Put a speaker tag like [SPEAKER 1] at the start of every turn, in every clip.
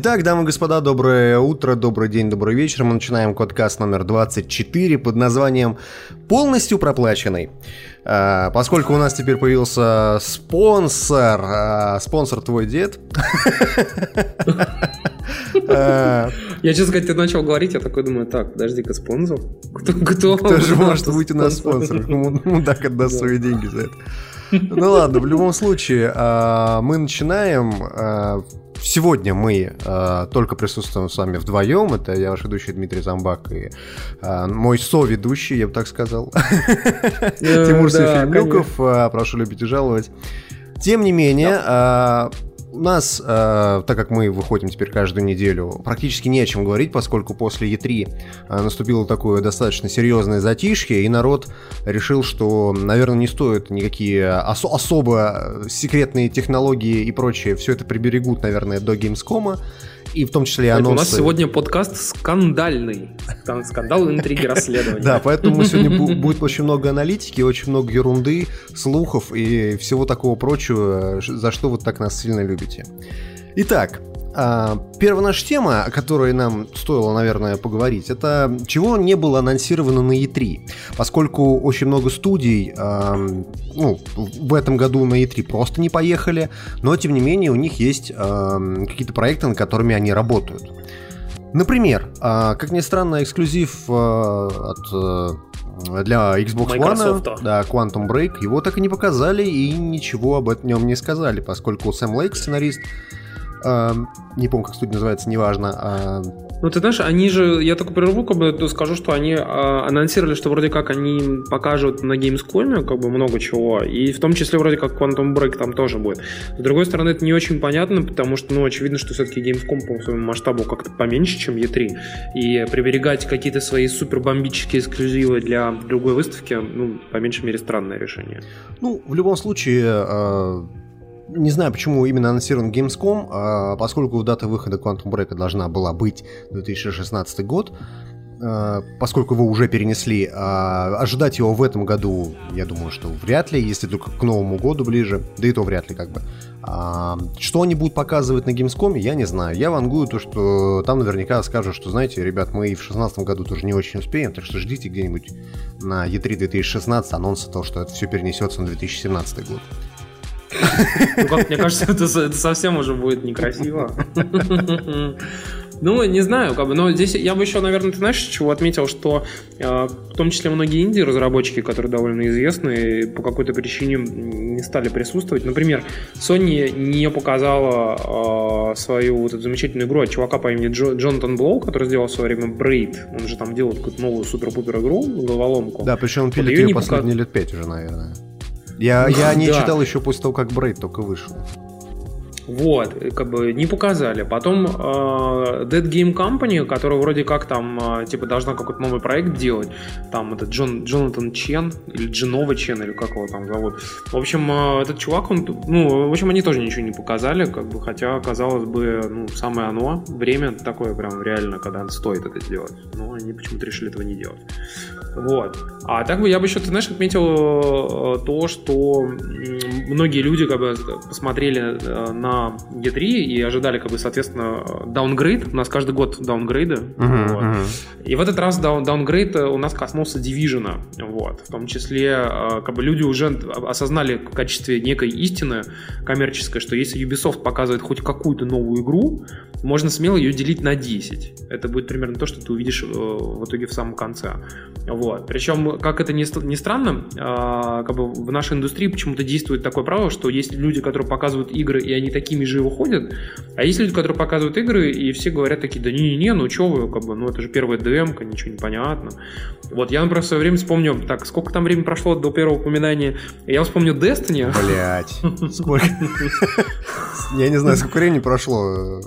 [SPEAKER 1] Итак, дамы и господа, доброе утро, добрый день, добрый вечер. Мы начинаем подкаст номер 24 под названием «Полностью проплаченный». А, поскольку у нас теперь появился спонсор, а, спонсор твой дед.
[SPEAKER 2] А, я, честно сказать, ты начал говорить, я такой думаю, так, подожди-ка, спонсор?
[SPEAKER 1] Кто, кто, кто же может быть у нас спонсор? Мудак отдаст свои деньги за это. Ну ладно, в любом случае, мы начинаем. Сегодня мы э, только присутствуем с вами вдвоем. Это я ваш ведущий Дмитрий Замбак и э, мой соведущий, я бы так сказал, Тимур Сефильнюков. Прошу любить и жаловать. Тем не менее, у нас, э, так как мы выходим теперь каждую неделю, практически не о чем говорить, поскольку после E3 э, наступило такое достаточно серьезное затишье, и народ решил, что, наверное, не стоит никакие ос- особо секретные технологии и прочее, все это приберегут, наверное, до Gamescom и в том числе анонсы.
[SPEAKER 2] У нас сегодня подкаст скандальный. Там скандал, интриги, расследования.
[SPEAKER 1] Да, поэтому сегодня будет очень много аналитики, очень много ерунды, слухов и всего такого прочего, за что вы так нас сильно любите. Итак, первая наша тема, о которой нам стоило, наверное, поговорить, это чего не было анонсировано на E3. Поскольку очень много студий ну, в этом году на E3 просто не поехали, но тем не менее у них есть какие-то проекты, над которыми они работают. Например, а, как ни странно, эксклюзив а, от для Xbox Microsoft. One, да, Quantum Break, его так и не показали и ничего об этом нем не сказали, поскольку Сэм Лейк, сценарист, не помню, как студия называется, неважно. А...
[SPEAKER 2] Ну, ты знаешь, они же, я только прерву, как бы скажу, что они а, анонсировали, что вроде как они покажут на Gamescom как бы много чего, и в том числе вроде как Quantum Break там тоже будет. С другой стороны, это не очень понятно, потому что, ну, очевидно, что все-таки Gamescom по своему масштабу как-то поменьше, чем E3, и приберегать какие-то свои супер бомбические эксклюзивы для другой выставки, ну, по меньшей мере, странное решение.
[SPEAKER 1] Ну, в любом случае, а, не знаю, почему именно анонсирован Gamescom, а, поскольку дата выхода Quantum Break должна была быть 2016 год, а, поскольку его уже перенесли, а, ожидать его в этом году, я думаю, что вряд ли, если только к Новому году ближе, да и то вряд ли как бы. Что они будут показывать на Gamescom, я не знаю. Я вангую то, что там наверняка скажут, что, знаете, ребят, мы и в 2016 году тоже не очень успеем, так что ждите где-нибудь на E3 2016 анонса того, что это все перенесется на 2017 год.
[SPEAKER 2] Ну, как мне кажется, это, это совсем уже будет некрасиво. Ну, не знаю, как бы, но здесь я бы еще, наверное, ты знаешь, чего отметил, что э, в том числе многие инди-разработчики, которые довольно известны, по какой-то причине не стали присутствовать. Например, Sony не показала э, свою вот эту замечательную игру от чувака по имени Джо, Джонатан Блоу, который сделал в свое время Braid. Он же там делал какую-то новую супер-пупер игру, головоломку.
[SPEAKER 1] Да, причем он пилит вот ее последние показ... лет пять уже, наверное. Я, я не да. читал еще после того, как Брейд только вышел.
[SPEAKER 2] Вот, как бы не показали. Потом э, Dead Game Company, которая вроде как там, э, типа, должна какой-то новый проект делать. Там этот Джон, Джонатан Чен, или Джинова Чен, или как его там зовут. В общем, э, этот чувак, он, ну, в общем, они тоже ничего не показали, как бы, хотя, казалось бы, ну, самое оно, время такое прям реально, когда стоит это сделать. Но они почему-то решили этого не делать. Вот. А так бы я бы еще, ты знаешь, отметил э, то, что многие люди как бы посмотрели э, на E3 и ожидали, как бы, соответственно, даунгрейд. У нас каждый год даунгрейды. Uh-huh, вот. uh-huh. И в этот раз даун, даунгрейд у нас коснулся Division. Вот. В том числе, э, как бы, люди уже осознали в качестве некой истины коммерческой, что если Ubisoft показывает хоть какую-то новую игру, можно смело ее делить на 10. Это будет примерно то, что ты увидишь в итоге в самом конце. Вот. Причем, как это ни, ни странно, э, как бы в нашей индустрии почему-то действует такое право, что есть люди, которые показывают игры, и они такими же выходят, а есть люди, которые показывают игры, и все говорят такие, да не-не-не, ну что вы, как бы, ну это же первая демка, ничего не понятно. Вот, я, например, в свое время вспомню, так, сколько там времени прошло до первого упоминания, я вспомню Destiny.
[SPEAKER 1] Блять, сколько? Я не знаю, сколько времени прошло.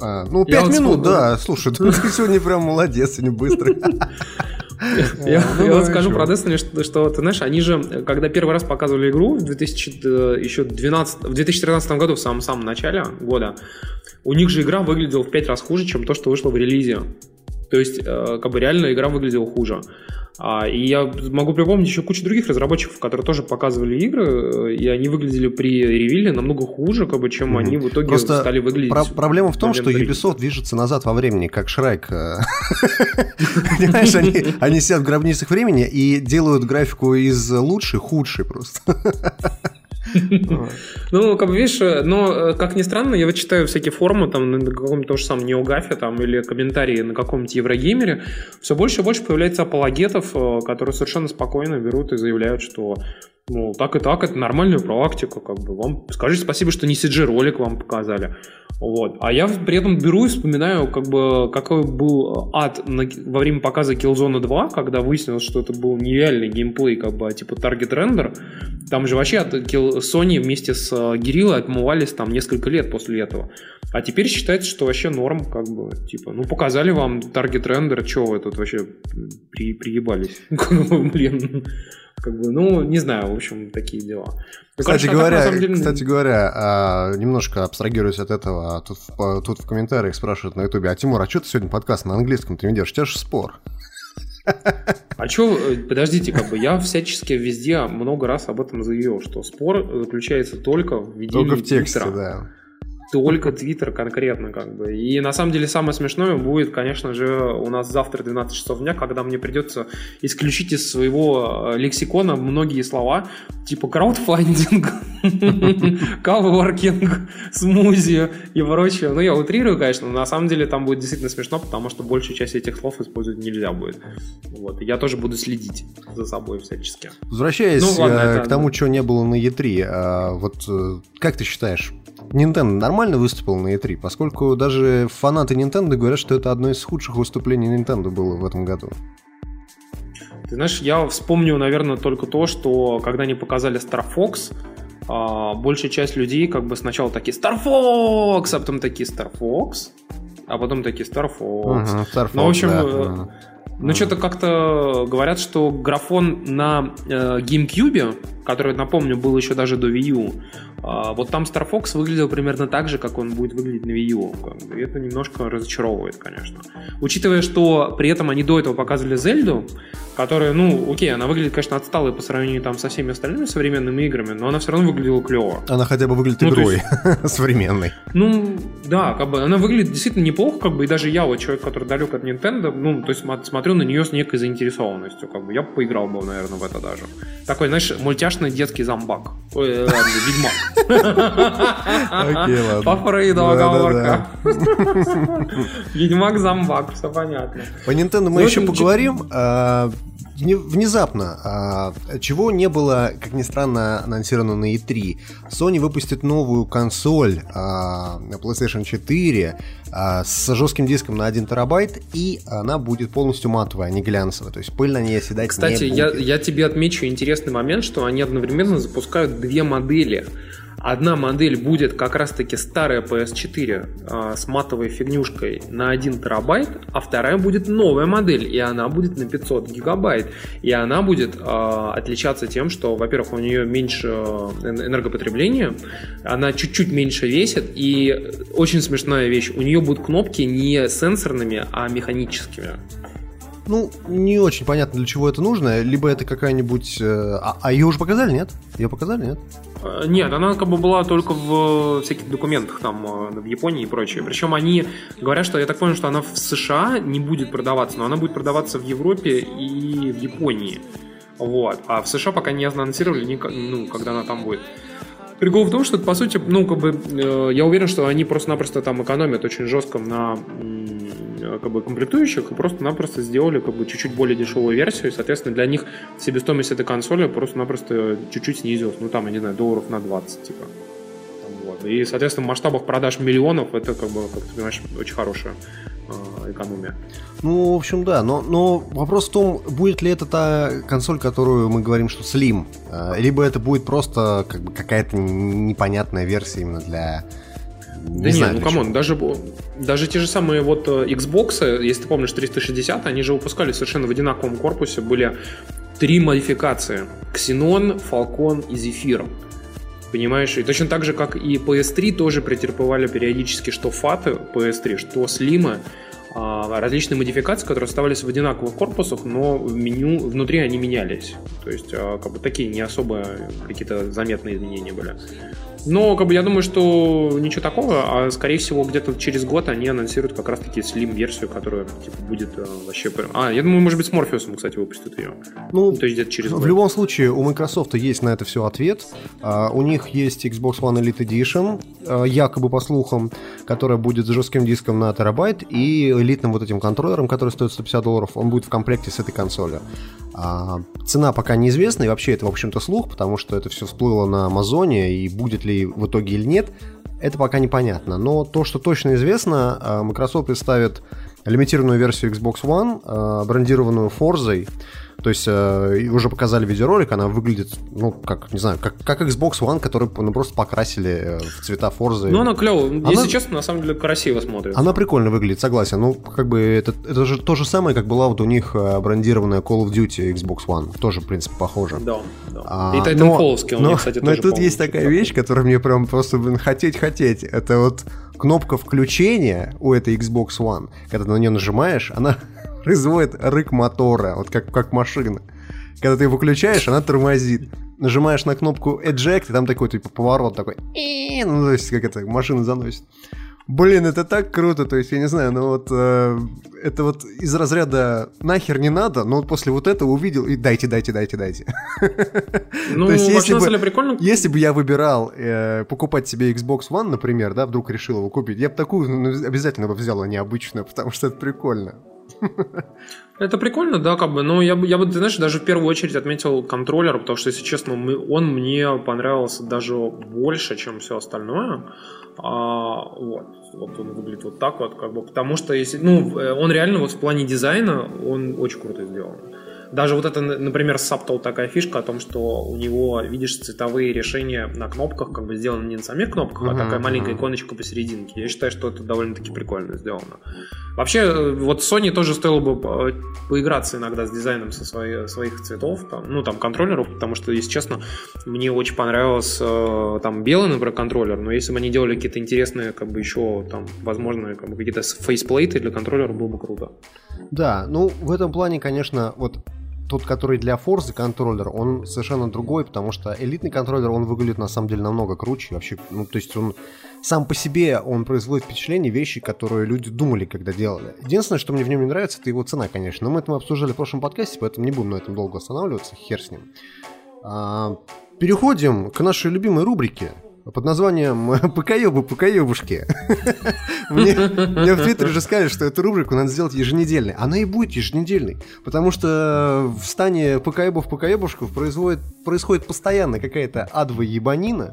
[SPEAKER 1] А, ну, пять минут, да. Слушай, ты сегодня прям молодец, не быстро.
[SPEAKER 2] Я, ну, я вот скажу про Destiny, что, что, ты знаешь, они же, когда первый раз показывали игру в 2000, еще 12, в 2013 году, в самом-самом начале года, у них же игра выглядела в 5 раз хуже, чем то, что вышло в релизе. То есть, э, как бы реально игра выглядела хуже. А, и я могу припомнить еще кучу других разработчиков, которые тоже показывали игры, э, и они выглядели при ревиле намного хуже, как бы, чем mm-hmm. они в итоге
[SPEAKER 1] Просто
[SPEAKER 2] стали выглядеть.
[SPEAKER 1] Про- проблема в том, что Ubisoft движется назад во времени, как Шрайк. Э. Понимаешь, они, они сидят в гробницах времени и делают графику из лучшей худшей просто.
[SPEAKER 2] Ну, как бы, видишь, но, э, как ни странно, я вот читаю всякие форумы там на каком-то том же самом Неогафе там или комментарии на каком-нибудь Еврогеймере, все больше и больше появляется апологетов, э, которые совершенно спокойно берут и заявляют, что ну, так и так, это нормальная практика, как бы. Вам скажите спасибо, что не CG-ролик вам показали. Вот. А я при этом беру и вспоминаю, как бы, какой был ад на, во время показа Killzone 2, когда выяснилось, что это был нереальный геймплей, как бы, типа Target Render. Там же вообще от Sony вместе с Guerrilla отмывались там несколько лет после этого. А теперь считается, что вообще норм, как бы, типа, ну, показали вам Target Render, что вы тут вообще при, приебались? Блин. Как бы, ну, не знаю, в общем, такие дела.
[SPEAKER 1] Кстати, короче, говоря, а так, деле... кстати говоря, а, немножко абстрагируясь от этого, тут, тут в комментариях спрашивают на ютубе, а Тимур, а что ты сегодня подкаст на английском ты ведешь? У тебя же спор.
[SPEAKER 2] А что, э, подождите, как бы я всячески везде много раз об этом заявил, что спор заключается только в
[SPEAKER 1] ведении Только в тексте, да
[SPEAKER 2] только Твиттер конкретно, как бы. И на самом деле самое смешное будет, конечно же, у нас завтра 12 часов дня, когда мне придется исключить из своего э, лексикона многие слова, типа краудфандинг, каворкинг, смузи и прочее. Ну, я утрирую, конечно, но на самом деле там будет действительно смешно, потому что большую часть этих слов использовать нельзя будет. Вот. И я тоже буду следить за собой всячески.
[SPEAKER 1] Возвращаясь ну, ладно, э, это... к тому, что не было на E3, а вот э, как ты считаешь, Nintendo нормально выступил на E3, поскольку даже фанаты Nintendo говорят, что это одно из худших выступлений Nintendo было в этом году.
[SPEAKER 2] Ты знаешь, я вспомню, наверное, только то, что когда они показали Star Fox, а, большая часть людей как бы сначала такие Star Fox, а потом такие Star Fox, а потом такие Star Fox. Uh-huh, Star Fox ну, в общем, да. uh-huh. ну что-то как-то говорят, что графон на э, GameCube, который, напомню, был еще даже до Wii U, вот там Star Fox выглядел примерно так же, как он будет выглядеть на Wii U. И это немножко разочаровывает, конечно. Учитывая, что при этом они до этого показывали Зельду, которая, ну, окей, она выглядит, конечно, отсталой по сравнению там со всеми остальными современными играми, но она все равно выглядела клево.
[SPEAKER 1] Она хотя бы выглядит ну, игрой есть, современной.
[SPEAKER 2] Ну, да, как бы она выглядит действительно неплохо, как бы, и даже я, вот человек, который далек от Nintendo, ну, то есть смотрю на нее с некой заинтересованностью, как бы, я поиграл бы, наверное, в это даже. Такой, знаешь, мультяшный детский зомбак. Ой, э, ладно, ведьмак. Окей, ладно. По Фрейду оговорка. Ведьмак зомбак, все понятно.
[SPEAKER 1] По Nintendo мы еще поговорим. А, внезапно, а, чего не было, как ни странно, анонсировано на E3. Sony выпустит новую консоль а, PlayStation 4 с жестким диском на 1 терабайт, и она будет полностью матовая, а не глянцевая. То есть пыль на ней оседать
[SPEAKER 2] Кстати,
[SPEAKER 1] не будет.
[SPEAKER 2] Я, я тебе отмечу интересный момент, что они одновременно запускают две модели – Одна модель будет как раз-таки старая PS4 э, а, с матовой фигнюшкой на 1 терабайт, а вторая будет новая модель, и она будет на 500 гигабайт. И она будет э, отличаться тем, что, во-первых, у нее меньше э, энергопотребления, она чуть-чуть меньше весит, и очень смешная вещь, у нее будут кнопки не сенсорными, а механическими.
[SPEAKER 1] Ну, не очень понятно, для чего это нужно. Либо это какая-нибудь... Э, а, а ее уже показали, нет? Ее показали, нет?
[SPEAKER 2] Э, нет, она как бы была только в всяких документах там э, в Японии и прочее. Причем они говорят, что я так понял, что она в США не будет продаваться, но она будет продаваться в Европе и в Японии. Вот. А в США пока не анонсировали, ну, когда она там будет. Прикол в том, что, по сути, ну, как бы, э, я уверен, что они просто-напросто там экономят очень жестко на как бы комплектующих и просто-напросто сделали как бы чуть-чуть более дешевую версию, и, соответственно, для них себестоимость этой консоли просто-напросто чуть-чуть снизилась, ну, там, я не знаю, долларов на 20, типа. Вот. И, соответственно, в масштабах продаж миллионов это, как бы, как ты понимаешь, очень хорошая э, экономия.
[SPEAKER 1] Ну, в общем, да. Но, но вопрос в том, будет ли это та консоль, которую мы говорим, что Slim, э, либо это будет просто как бы какая-то непонятная версия именно для
[SPEAKER 2] не да знаю, нет, ну come on, даже, даже те же самые вот э, Xbox, если ты помнишь 360, они же выпускали совершенно в одинаковом корпусе, были три модификации. Xenon, Falcon и Zephyr. Понимаешь? И точно так же, как и PS3 тоже претерпевали периодически что фаты PS3, что слимы, а, различные модификации, которые оставались в одинаковых корпусах, но в меню внутри они менялись. То есть а, как бы такие не особо какие-то заметные изменения были. Но как бы я думаю, что ничего такого, а скорее всего где-то через год они анонсируют как раз-таки Slim-версию, которая типа, будет э, вообще... А, я думаю, может быть, с Morpheus, кстати, выпустят ее.
[SPEAKER 1] Ну, ну, то есть где-то через год. В любом случае, у Microsoft есть на это все ответ. Uh, у них есть Xbox One Elite Edition, uh, якобы по слухам, которая будет с жестким диском на терабайт и элитным вот этим контроллером, который стоит 150 долларов, он будет в комплекте с этой консолью. А, цена пока неизвестна, и вообще это, в общем-то, слух, потому что это все всплыло на Амазоне, и будет ли в итоге или нет, это пока непонятно. Но то, что точно известно, а, Microsoft представит лимитированную версию Xbox One, а, брендированную Forza, то есть э, уже показали видеоролик, она выглядит, ну, как, не знаю, как, как Xbox One, который ну, просто покрасили э, в цвета Forza.
[SPEAKER 2] Ну, она клево. Она... Если честно, на самом деле красиво смотрится.
[SPEAKER 1] Она прикольно выглядит, согласен. Ну, как бы это, это же то же самое, как была вот у них э, брендированная Call of Duty Xbox One. Тоже, в принципе, похоже.
[SPEAKER 2] Да, да. А, И Titanfall у
[SPEAKER 1] них, кстати, но тоже тут есть такая вещь, которая мне прям просто, блин, хотеть-хотеть. Это вот кнопка включения у этой Xbox One, когда ты на нее нажимаешь, она производит рык мотора, вот как, как машина. Когда ты выключаешь, она тормозит. Нажимаешь на кнопку Eject, и там такой типа поворот такой. Ну, то есть, как это, машина заносит. Блин, это так круто, то есть, я не знаю, ну вот э, это вот из разряда нахер не надо, но вот после вот этого увидел и дайте, дайте, дайте, дайте.
[SPEAKER 2] Ну, есть, если бы, прикольно.
[SPEAKER 1] Если бы я выбирал э, покупать себе Xbox One, например, да, вдруг решил его купить, я бы такую ну, обязательно бы взял, а не обычную, потому что это прикольно.
[SPEAKER 2] Это прикольно, да, как бы, но я бы, я бы, ты знаешь, даже в первую очередь отметил контроллер, потому что, если честно, мы, он мне понравился даже больше, чем все остальное. А, вот, вот он выглядит вот так вот, как бы, потому что если, ну, э, он реально вот в плане дизайна, он очень круто сделан. Даже вот это, например, Subtle такая фишка о том, что у него, видишь, цветовые решения на кнопках как бы сделаны не на самих кнопках, uh-huh, а такая маленькая иконочка посерединке. Я считаю, что это довольно-таки прикольно сделано. Вообще, э, вот Sony тоже стоило бы э, поиграться иногда с дизайном со свои, своих цветов, там, ну, там, контроллеров, потому что, если честно, мне очень понравился э, там белый, например, контроллер, но если бы они делали какие-то интересные, как бы еще, там, возможно, как бы какие-то фейсплейты для контроллера, было бы круто.
[SPEAKER 1] Да, ну, в этом плане, конечно, вот тот, который для Forza контроллер, он совершенно другой, потому что элитный контроллер, он выглядит на самом деле намного круче. Вообще, ну, то есть он сам по себе, он производит впечатление вещи, которые люди думали, когда делали. Единственное, что мне в нем не нравится, это его цена, конечно. Но мы это обсуждали в прошлом подкасте, поэтому не будем на этом долго останавливаться, хер с ним. А, переходим к нашей любимой рубрике под названием «Покоёбы, покоёбушки». мне, в Твиттере же сказали, что эту рубрику надо сделать еженедельной. Она и будет еженедельной, потому что в стане покоёбов, покоёбушков происходит, постоянно какая-то адовая ебанина,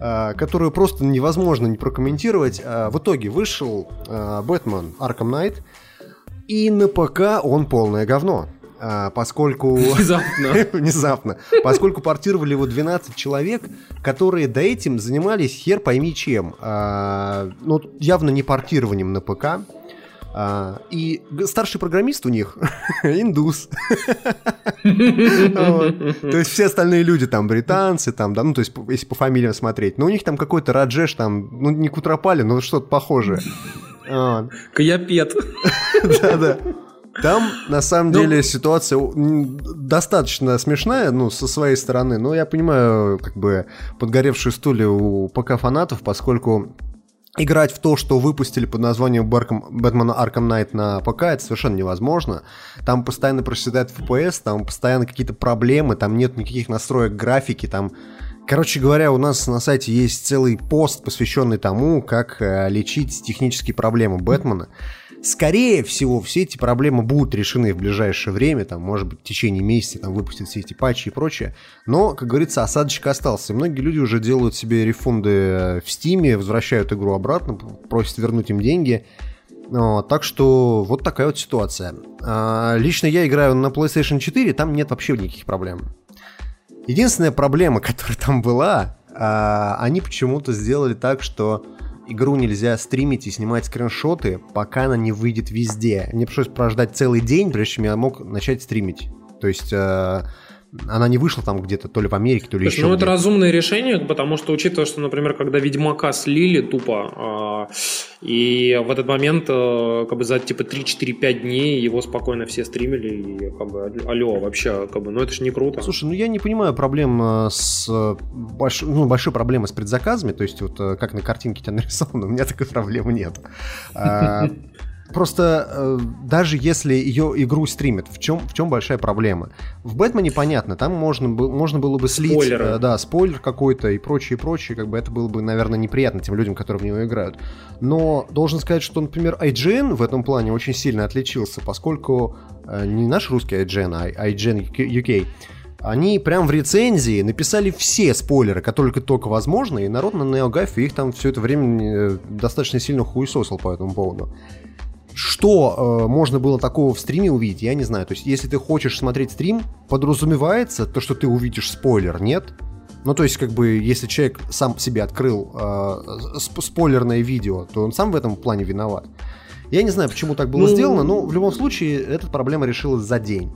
[SPEAKER 1] а, которую просто невозможно не прокомментировать. А, в итоге вышел а, Бэтмен Arkham Knight, и на ПК он полное говно. А, поскольку...
[SPEAKER 2] Внезапно.
[SPEAKER 1] Внезапно. Поскольку портировали его 12 человек, которые до этим занимались хер пойми чем. А, ну, явно не портированием на ПК. А, и старший программист у них индус. То есть все остальные люди там британцы, там, да, ну то есть если по фамилиям смотреть. Но у них там какой-то Раджеш, там, ну не Кутрапали, но что-то похожее.
[SPEAKER 2] Каяпет.
[SPEAKER 1] Да-да. Там, на самом ну, деле, ситуация достаточно смешная, ну, со своей стороны, но я понимаю, как бы, подгоревшие стулья у ПК-фанатов, поскольку играть в то, что выпустили под названием Бэтмен Arkham Knight на ПК, это совершенно невозможно. Там постоянно проседает FPS, там постоянно какие-то проблемы, там нет никаких настроек графики, там... Короче говоря, у нас на сайте есть целый пост, посвященный тому, как э, лечить технические проблемы Бэтмена. Скорее всего, все эти проблемы будут решены в ближайшее время, там, может быть, в течение месяца там выпустят все эти патчи и прочее. Но, как говорится, осадочек остался. многие люди уже делают себе рефунды э, в Стиме, возвращают игру обратно, просят вернуть им деньги. Так что вот такая вот ситуация. А, лично я играю на PlayStation 4, там нет вообще никаких проблем. Единственная проблема, которая там была, а, они почему-то сделали так, что игру нельзя стримить и снимать скриншоты, пока она не выйдет везде. Мне пришлось прождать целый день, прежде чем я мог начать стримить. То есть э, она не вышла там где-то то ли в Америке, то ли Слушай, еще.
[SPEAKER 2] Ну, это разумное решение, потому что, учитывая, что, например, когда Ведьмака слили тупо, э, И в этот момент, э, как бы за типа 3-4-5 дней его спокойно все стримили, и как бы, алло, вообще, как бы, ну это же не круто.
[SPEAKER 1] Слушай, ну я не понимаю проблем э, с больш... ну, большой проблемы с предзаказами, то есть вот э, как на картинке тебя нарисовано, у меня такой проблемы нет. Просто э, даже если ее игру стримят, в чем, в чем большая проблема? В Бэтмене понятно, там можно, можно было бы слить... Спойлеры. Э, да, спойлер какой-то и прочее, прочее, как бы это было бы, наверное, неприятно тем людям, которые в него играют. Но должен сказать, что, например, IGN в этом плане очень сильно отличился, поскольку э, не наш русский IGN, а IGN UK, они прям в рецензии написали все спойлеры, которые только возможно, и народ на NeoGAF их там все это время э, достаточно сильно хуесосил по этому поводу. Что э, можно было такого в стриме увидеть, я не знаю. То есть, если ты хочешь смотреть стрим, подразумевается то, что ты увидишь спойлер, нет? Ну, то есть, как бы, если человек сам себе открыл э, спойлерное видео, то он сам в этом плане виноват. Я не знаю, почему так было ну... сделано, но в любом случае эта проблема решилась за день.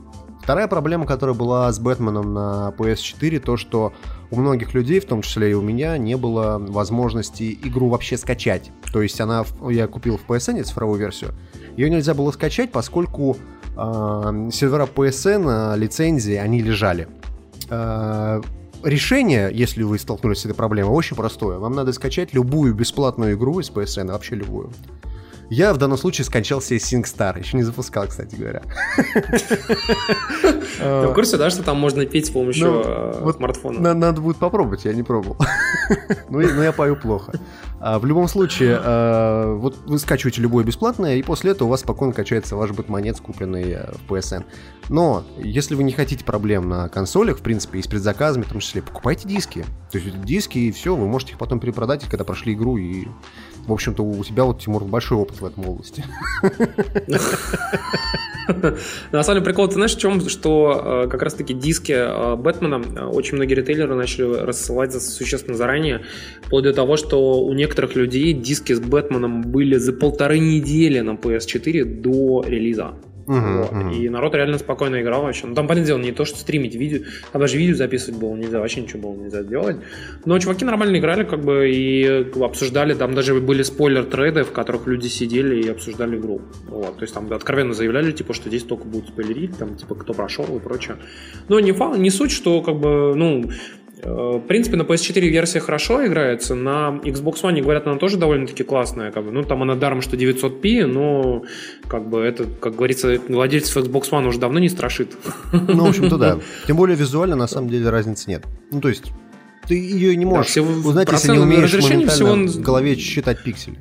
[SPEAKER 1] Вторая проблема, которая была с Бэтменом на PS4, то, что у многих людей, в том числе и у меня, не было возможности игру вообще скачать. То есть она, я купил в PSN цифровую версию, ее нельзя было скачать, поскольку э, сервера PSN, э, лицензии, они лежали. Э, решение, если вы столкнулись с этой проблемой, очень простое. Вам надо скачать любую бесплатную игру из PSN, вообще любую. Я в данном случае скачал себе SingStar. Еще не запускал, кстати говоря.
[SPEAKER 2] Ты в курсе, да, что там можно петь с помощью ну, э, смартфона?
[SPEAKER 1] Надо будет попробовать, я не пробовал. Ну, но я пою плохо. А, в любом случае, э, вот вы скачиваете любое бесплатное, и после этого у вас спокойно качается ваш бэтмонет, купленный э, в PSN. Но, если вы не хотите проблем на консолях, в принципе, и с предзаказами в том числе, покупайте диски. То есть диски, и все, вы можете их потом перепродать, когда прошли игру, и в общем-то, у тебя вот, Тимур, большой опыт в этом области.
[SPEAKER 2] На самом деле прикол, ты знаешь, в чем? Что э, как раз-таки диски э, Бэтмена э, очень многие ритейлеры начали рассылать существенно заранее, вплоть до того, что у некоторых людей диски с Бэтменом были за полторы недели на PS4 до релиза. Uh-huh, вот. uh-huh. И народ реально спокойно играл вообще. Ну, там, понятное дело, не то, что стримить видео, там даже видео записывать было нельзя, вообще ничего было нельзя сделать. Но чуваки нормально играли, как бы, и обсуждали, там даже были спойлер-треды, в которых люди сидели и обсуждали игру. Вот. То есть там откровенно заявляли, типа, что здесь только будут спойлерить, там, типа, кто прошел и прочее. Но не, фа- не суть, что, как бы, ну, в принципе, на PS4 версия хорошо играется, на Xbox One, говорят, она тоже довольно-таки классная. Как бы. Ну, там она даром, что 900p, но, как бы, это, как говорится, владельцев Xbox One уже давно не страшит.
[SPEAKER 1] Ну, в общем-то, да. Тем более визуально, на самом деле, разницы нет. Ну, то есть, ты ее не можешь да, узнать, если не умеешь моментально всего... в голове считать пиксели.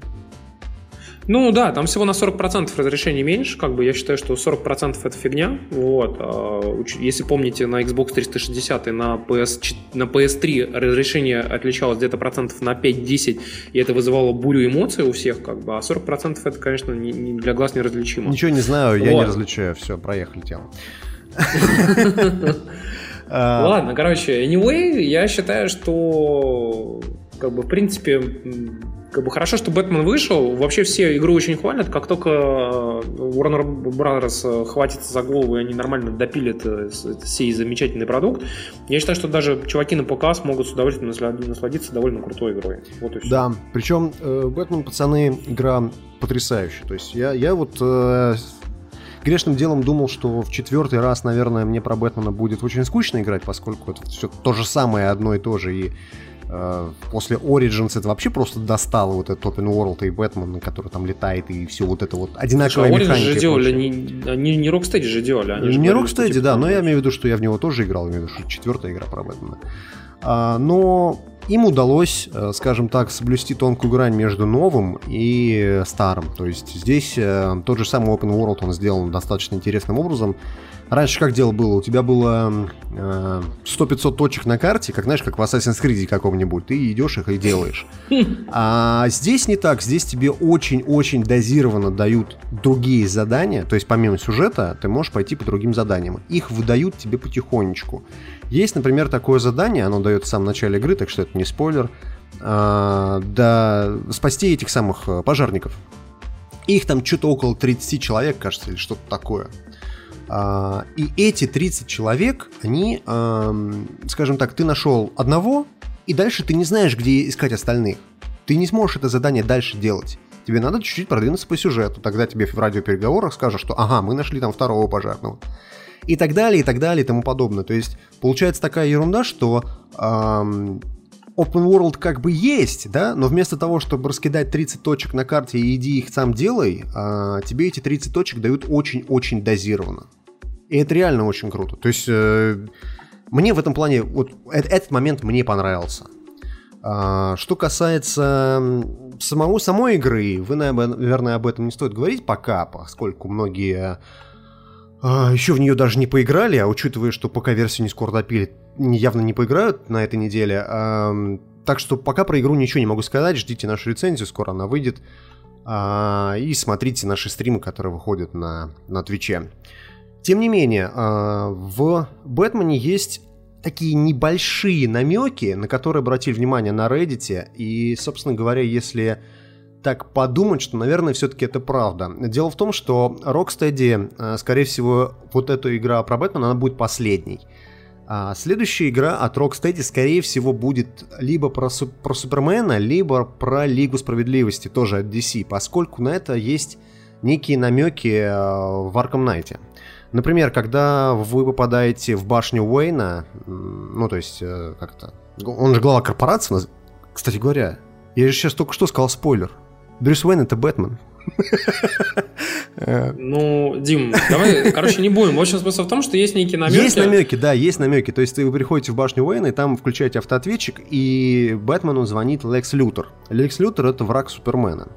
[SPEAKER 2] Ну да, там всего на 40% разрешений меньше, как бы я считаю, что 40% это фигня, вот, а, если помните, на Xbox 360 и на, PS, на PS3 разрешение отличалось где-то процентов на 5-10, и это вызывало бурю эмоций у всех, как бы, а 40% это, конечно, не, не для глаз неразличимо.
[SPEAKER 1] Ничего не знаю, я вот. не различаю, все, проехали тему.
[SPEAKER 2] Ладно, короче, anyway, я считаю, что как бы, в принципе, как бы хорошо, что Бэтмен вышел. Вообще все игру очень хвалят. Как только э, Warner Brothers э, хватится за голову и они нормально допилят э, сей замечательный продукт, я считаю, что даже чуваки на ПК смогут с удовольствием насладиться довольно крутой игрой.
[SPEAKER 1] Вот и все. Да, причем Бэтмен, пацаны, игра потрясающая. То есть я, я вот грешным делом думал, что в четвертый раз, наверное, мне про Бэтмена будет очень скучно играть, поскольку это все то же самое, одно и то же, и после Origins это вообще просто достало вот этот Open World и Бэтмен, который там летает, и все вот это вот одинаковое
[SPEAKER 2] Слушай, а Origins же делали, не, не, не Rocksteady же делали. Они
[SPEAKER 1] не Rocksteady, типа, да, но я имею в виду, что я в него тоже играл, имею в виду, что четвертая игра про Бэтмена. А, но им удалось, э, скажем так, соблюсти тонкую грань между новым и старым. То есть здесь э, тот же самый Open World он сделан достаточно интересным образом. Раньше как дело было? У тебя было э, 100-500 точек на карте, как знаешь, как в Assassin's Creed каком-нибудь. Ты идешь их и делаешь. А здесь не так. Здесь тебе очень-очень дозированно дают другие задания. То есть помимо сюжета ты можешь пойти по другим заданиям. Их выдают тебе потихонечку. Есть, например, такое задание, оно дает в самом начале игры, так что это не спойлер. А, да, спасти этих самых э, пожарников. Их там что-то около 30 человек, кажется, или что-то такое. А, и эти 30 человек, они, скажем так, ты нашел одного, и дальше ты не знаешь, где искать остальных. Ты не сможешь это задание дальше делать. тебе надо чуть-чуть продвинуться по сюжету. Тогда тебе в радиопереговорах скажут, что ага, мы нашли там второго пожарного. И так далее, и так далее, и тому подобное. То есть получается такая ерунда, что эм, open world как бы есть, да, но вместо того, чтобы раскидать 30 точек на карте и иди их сам делай, э, тебе эти 30 точек дают очень-очень дозированно. И это реально очень круто. То есть э, мне в этом плане, вот этот, этот момент мне понравился. А, что касается самого, самой игры, вы, наверное, об этом не стоит говорить пока, поскольку многие а, еще в нее даже не поиграли, а учитывая, что пока версию не скоро допили, явно не поиграют на этой неделе. А, так что пока про игру ничего не могу сказать, ждите нашу рецензию, скоро она выйдет. А, и смотрите наши стримы, которые выходят на, на Твиче. Тем не менее, а, в Бэтмене есть такие небольшие намеки, на которые обратили внимание на Reddit. И, собственно говоря, если так подумать, что, наверное, все-таки это правда. Дело в том, что Rocksteady, а, скорее всего, вот эта игра про Бэтмена, она будет последней. А следующая игра от Rocksteady, скорее всего, будет либо про, про Супермена, либо про Лигу Справедливости, тоже от DC, поскольку на это есть некие намеки в Arkham Knight. Например, когда вы попадаете в башню Уэйна, ну, то есть, э, как то он же глава корпорации, кстати говоря, я же сейчас только что сказал спойлер. Брюс Уэйн это Бэтмен.
[SPEAKER 2] Ну, Дим, давай, короче, не будем. В общем, смысл в том, что есть некие намеки.
[SPEAKER 1] Есть намеки, да, есть намеки. То есть вы приходите в башню Уэйна, и там включаете автоответчик, и Бэтмену звонит Лекс Лютер. Лекс Лютер — это враг Супермена.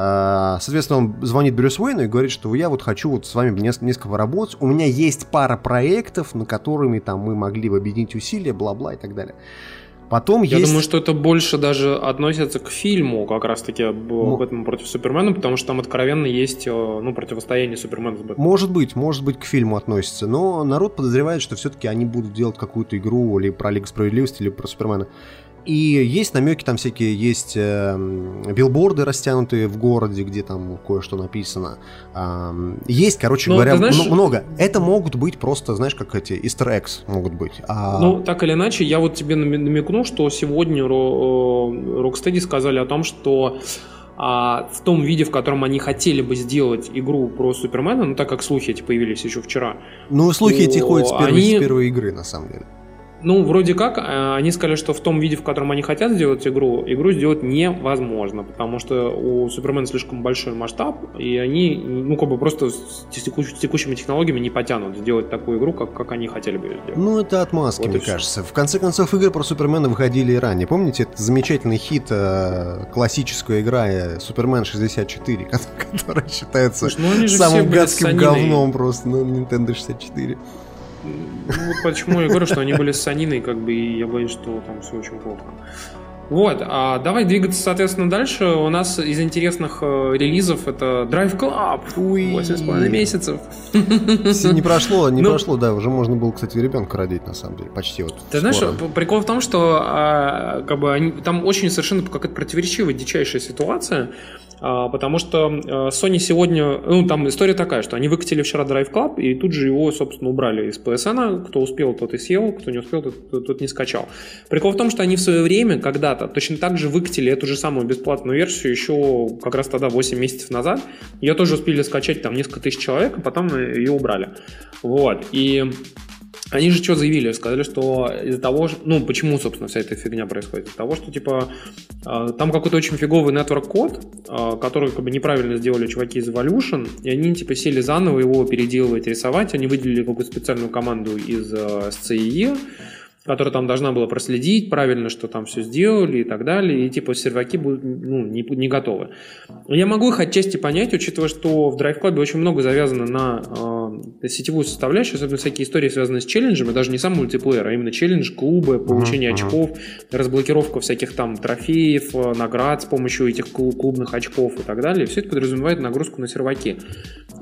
[SPEAKER 1] А, соответственно, он звонит Брюс Уэйну и говорит, что я вот хочу вот с вами несколько, работать. У меня есть пара проектов, на которыми там мы могли бы объединить усилия, бла-бла и так далее. Потом
[SPEAKER 2] Я
[SPEAKER 1] есть...
[SPEAKER 2] думаю, что это больше даже относится к фильму, как раз-таки об ну, Бэтмен против Супермена, потому что там откровенно есть э, ну, противостояние Супермена с Бэтменом.
[SPEAKER 1] Может быть, может быть, к фильму относится, но народ подозревает, что все-таки они будут делать какую-то игру или про Лигу Справедливости, или про Супермена. И есть намеки, там всякие есть э, билборды растянутые в городе, где там кое-что написано. Э, есть, короче ну, говоря, знаешь... много. Это могут быть просто, знаешь, как эти easter eggs могут быть.
[SPEAKER 2] А... Ну, так или иначе, я вот тебе намекну, что сегодня э, Rocksteady сказали о том, что а в том виде, в котором они хотели бы сделать игру про Супермена, ну так как слухи эти появились еще вчера.
[SPEAKER 1] Ну, слухи эти ходят с первой, они... с первой игры, на самом деле.
[SPEAKER 2] Ну, вроде как, э, они сказали, что в том виде, в котором они хотят сделать игру, игру сделать невозможно, потому что у Супермена слишком большой масштаб, и они, ну, как бы просто с, текущ, с текущими технологиями не потянут сделать такую игру, как, как они хотели бы ее сделать.
[SPEAKER 1] Ну, это отмазки, вот мне кажется. В конце концов, игры про Супермена выходили и ранее. Помните, это замечательный хит, э, классическая игра э, Супермен 64, которая считается Слушай, ну, самым гадским говном просто на Nintendo 64.
[SPEAKER 2] Ну, почему я говорю, что они были с Саниной, как бы, и я боюсь, что там все очень плохо. Вот, а давай двигаться, соответственно, дальше. У нас из интересных э, релизов это Drive Club. Уй. 8,5 месяцев.
[SPEAKER 1] Не прошло, не ну, прошло, да. Уже можно было, кстати, ребенка родить, на самом деле, почти вот.
[SPEAKER 2] Ты скоро. знаешь, прикол в том, что а, как бы они, там очень совершенно какая-то противоречивая, дичайшая ситуация. А, потому что э, Sony сегодня, ну там история такая, что они выкатили вчера Drive Club и тут же его, собственно, убрали из PSN, кто успел, тот и съел, кто не успел, тот, тот не скачал. Прикол в том, что они в свое время когда-то точно так же выкатили эту же самую бесплатную версию еще как раз тогда 8 месяцев назад. Ее тоже успели скачать там несколько тысяч человек, а потом ее убрали. Вот, и они же что заявили? Сказали, что из-за того, ну, почему, собственно, вся эта фигня происходит? Из-за того, что, типа, а, там какой-то очень фиговый network-код, а, который, как бы, неправильно сделали чуваки из Evolution, и они, типа, сели заново его переделывать, рисовать, они выделили какую-то специальную команду из SCIE, которая там должна была проследить правильно, что там все сделали и так далее, и типа серваки будут ну, не, не готовы. Я могу их отчасти понять, учитывая, что в Drive Club очень много завязано на сетевую составляющую, особенно всякие истории, связанные с челленджами, даже не сам мультиплеер, а именно челлендж, клубы, получение uh-huh, очков, разблокировка всяких там трофеев, э, наград с помощью этих клубных очков и так далее. Все это подразумевает нагрузку на серваки.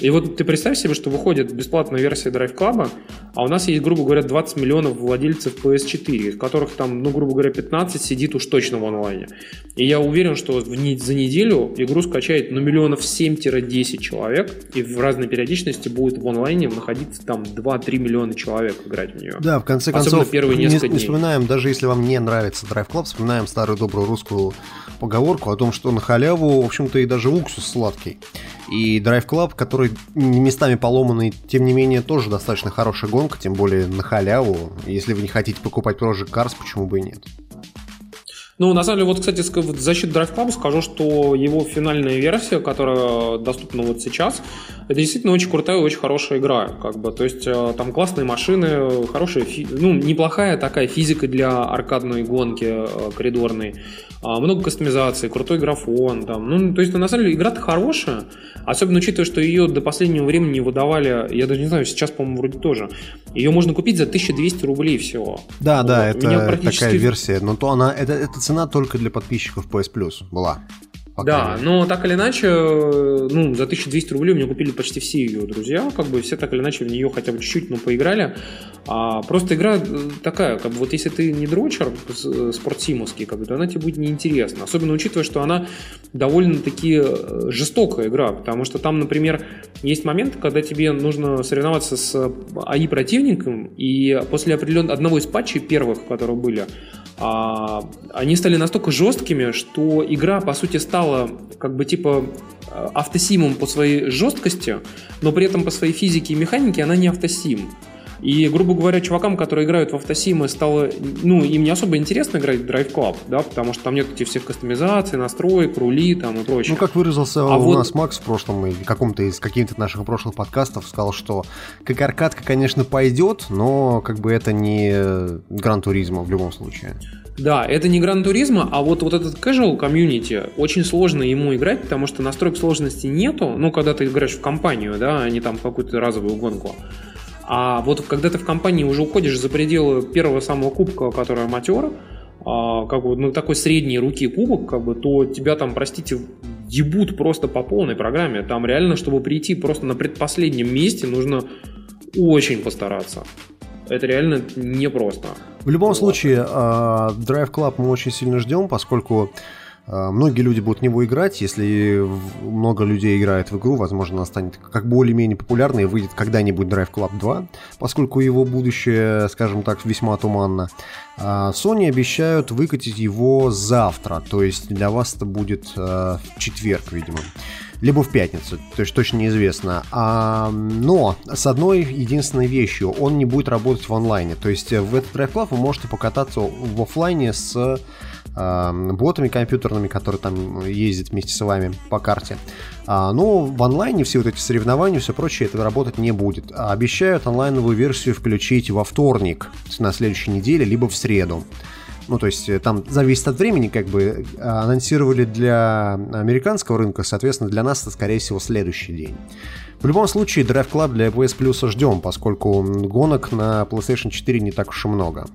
[SPEAKER 2] И вот ты представь себе, что выходит бесплатная версия Drive Club, а у нас есть, грубо говоря, 20 миллионов владельцев PS4, из которых там, ну, грубо говоря, 15 сидит уж точно в онлайне. И я уверен, что за неделю игру скачает, ну, миллионов 7-10 человек, и в разной периодичности будет в онлайне онлайне находиться там 2-3 миллиона человек играть в нее.
[SPEAKER 1] Да, в конце
[SPEAKER 2] Особенно
[SPEAKER 1] концов,
[SPEAKER 2] первые
[SPEAKER 1] не,
[SPEAKER 2] несколько
[SPEAKER 1] не
[SPEAKER 2] дней.
[SPEAKER 1] вспоминаем, даже если вам не нравится Drive Club, вспоминаем старую добрую русскую поговорку о том, что на халяву, в общем-то, и даже уксус сладкий. И Drive Club, который местами поломанный, тем не менее, тоже достаточно хорошая гонка, тем более на халяву. Если вы не хотите покупать Project Cars, почему бы и нет?
[SPEAKER 2] Ну, на самом деле, вот, кстати, в защиту Drive Club скажу, что его финальная версия, которая доступна вот сейчас, это действительно очень крутая и очень хорошая игра. Как бы. То есть э, там классные машины, хорошая, ну, неплохая такая физика для аркадной гонки э, коридорной. А, много кастомизации, крутой графон. Там. Ну, то есть, на самом деле, игра-то хорошая. Особенно учитывая, что ее до последнего времени выдавали, я даже не знаю, сейчас, по-моему, вроде тоже. Ее можно купить за 1200 рублей всего.
[SPEAKER 1] Да, да,
[SPEAKER 2] Вот. Меня
[SPEAKER 1] это
[SPEAKER 2] практически-
[SPEAKER 1] такая версия, но то она, это, это цена только для подписчиков PS Plus была.
[SPEAKER 2] Да,
[SPEAKER 1] мере.
[SPEAKER 2] но так или иначе, э, ну, за 1200 рублей меня купили почти все ее друзья, как бы все так или иначе в нее хотя бы чуть-чуть, но поиграли. А просто игра э, такая, как бы вот если ты не дрочер с- спортсимовский, как бы, то она тебе будет неинтересна. Особенно учитывая, что она довольно-таки э, жестокая игра, потому что там, например, есть момент, когда тебе нужно соревноваться с АИ противником, и после определенного одного из патчей первых, которые были, а, они стали настолько жесткими, что игра, по сути, стала как бы типа э, автосимом по своей жесткости, но при этом по своей физике и механике она не автосим. И, грубо говоря, чувакам, которые играют в автосимы, стало, ну, им не особо интересно играть в Drive Club, да, потому что там нет этих всех кастомизаций, настроек, рули там и прочее.
[SPEAKER 1] Ну, как выразился
[SPEAKER 2] А
[SPEAKER 1] у
[SPEAKER 2] вот-
[SPEAKER 1] нас Макс в прошлом, или каком-то из каких-то наших прошлых подкастов, сказал, что как аркадка, конечно, пойдет, но как бы это не Gran Turismo в любом случае.
[SPEAKER 2] Да, это не Gran Turismo, а вот, вот этот casual community, очень сложно ему играть, потому что настроек сложности нету, ну, когда ты играешь в компанию, да, а не там в какую-то разовую гонку. А вот когда ты в компании уже уходишь за пределы первого самого кубка, который аматер, а, как бы, ну, такой средней руки кубок, как бы, то тебя там, простите, ебут просто по полной программе. Там реально, чтобы прийти просто на предпоследнем месте, нужно очень постараться. Это реально непросто.
[SPEAKER 1] В любом
[SPEAKER 2] Вот.
[SPEAKER 1] случае, а, Drive Club мы очень сильно ждем, поскольку многие люди будут в него играть. Если много людей играет в игру, возможно, она станет как более-менее популярной и выйдет когда-нибудь Drive Club 2, поскольку его будущее, скажем так, весьма туманно. А, Sony обещают выкатить его завтра, то есть для вас это будет а, в четверг, видимо. Либо в пятницу, то есть точно неизвестно. А, но с одной единственной вещью, он не будет работать в онлайне. То есть в этот Drive Club вы можете покататься в офлайне с а, ботами компьютерными, которые там ездят вместе с вами по карте. А, но в онлайне все вот эти соревнования, все прочее, это работать не будет. А обещают онлайновую версию включить во вторник, на следующей неделе, либо в среду. Ну, то есть э, там зависит от времени, как бы э, анонсировали для американского рынка, соответственно, для нас это, скорее всего, следующий день. В любом случае, Drive Club для PS Plus ждем, поскольку гонок на PlayStation 4 не так уж и много.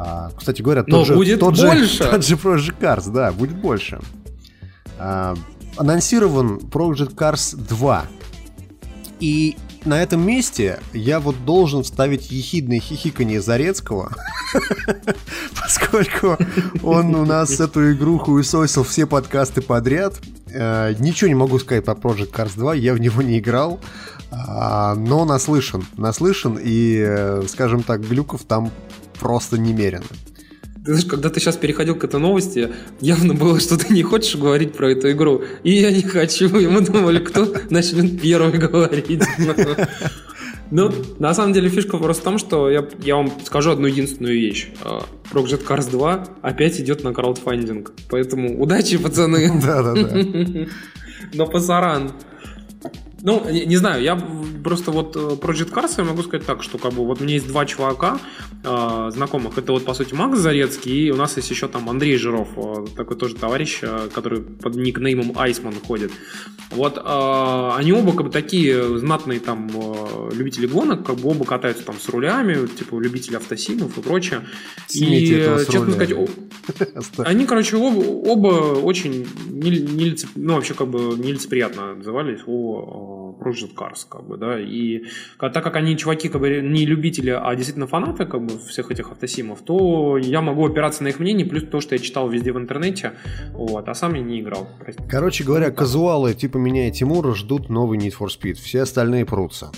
[SPEAKER 1] А, кстати говоря, тот
[SPEAKER 2] Но
[SPEAKER 1] же,
[SPEAKER 2] будет
[SPEAKER 1] тот
[SPEAKER 2] больше.
[SPEAKER 1] Же, тот же Project Cars, да, будет больше. А, анонсирован Project Cars 2. И на этом месте я вот должен вставить ехидное хихиканье Зарецкого, поскольку он у нас эту игру хуесосил все подкасты подряд. Э, Ничего не могу сказать про Project Cars 2, я в него не играл, а, но наслышан, наслышан, и, э, скажем так, глюков там просто немерено.
[SPEAKER 2] Ты знаешь, когда ты сейчас переходил к этой новости, явно было, что ты не хочешь говорить про эту игру. И я не хочу. И мы думали, кто начнет первый говорить. Ну, на самом деле фишка просто в том, что я, я вам скажу одну единственную вещь. А, Project Cars 2 опять идет на краудфандинг. Поэтому удачи, пацаны.
[SPEAKER 1] Да-да-да.
[SPEAKER 2] Но пасаран. Ну, не, не знаю, я просто вот э, Project Cars я могу сказать так, что как бы вот у меня есть два чувака э, знакомых. Это вот, по сути, Макс Зарецкий, и у нас есть еще там Андрей Жиров, э, такой тоже товарищ, э, который под никнеймом Айсман ходит. Вот э, они оба как бы такие знатные там э, любители гонок, как бы оба катаются там с рулями, типа любители автосимов и прочее.
[SPEAKER 1] Снимите
[SPEAKER 2] и,
[SPEAKER 1] этого с
[SPEAKER 2] честно
[SPEAKER 1] руля.
[SPEAKER 2] сказать, они, короче, оба, оба очень нелицеп- ну, вообще, как бы нелицеприятно отзывались о, Project Cars, как бы, да, и так как они чуваки, как бы, не любители, а действительно фанаты, как бы, всех этих автосимов, то я могу опираться на их мнение, плюс то, что я читал везде в интернете, вот, а сам я не играл.
[SPEAKER 1] Простите. Короче говоря, казуалы типа меня и Тимура ждут новый Need for Speed, все остальные прутся.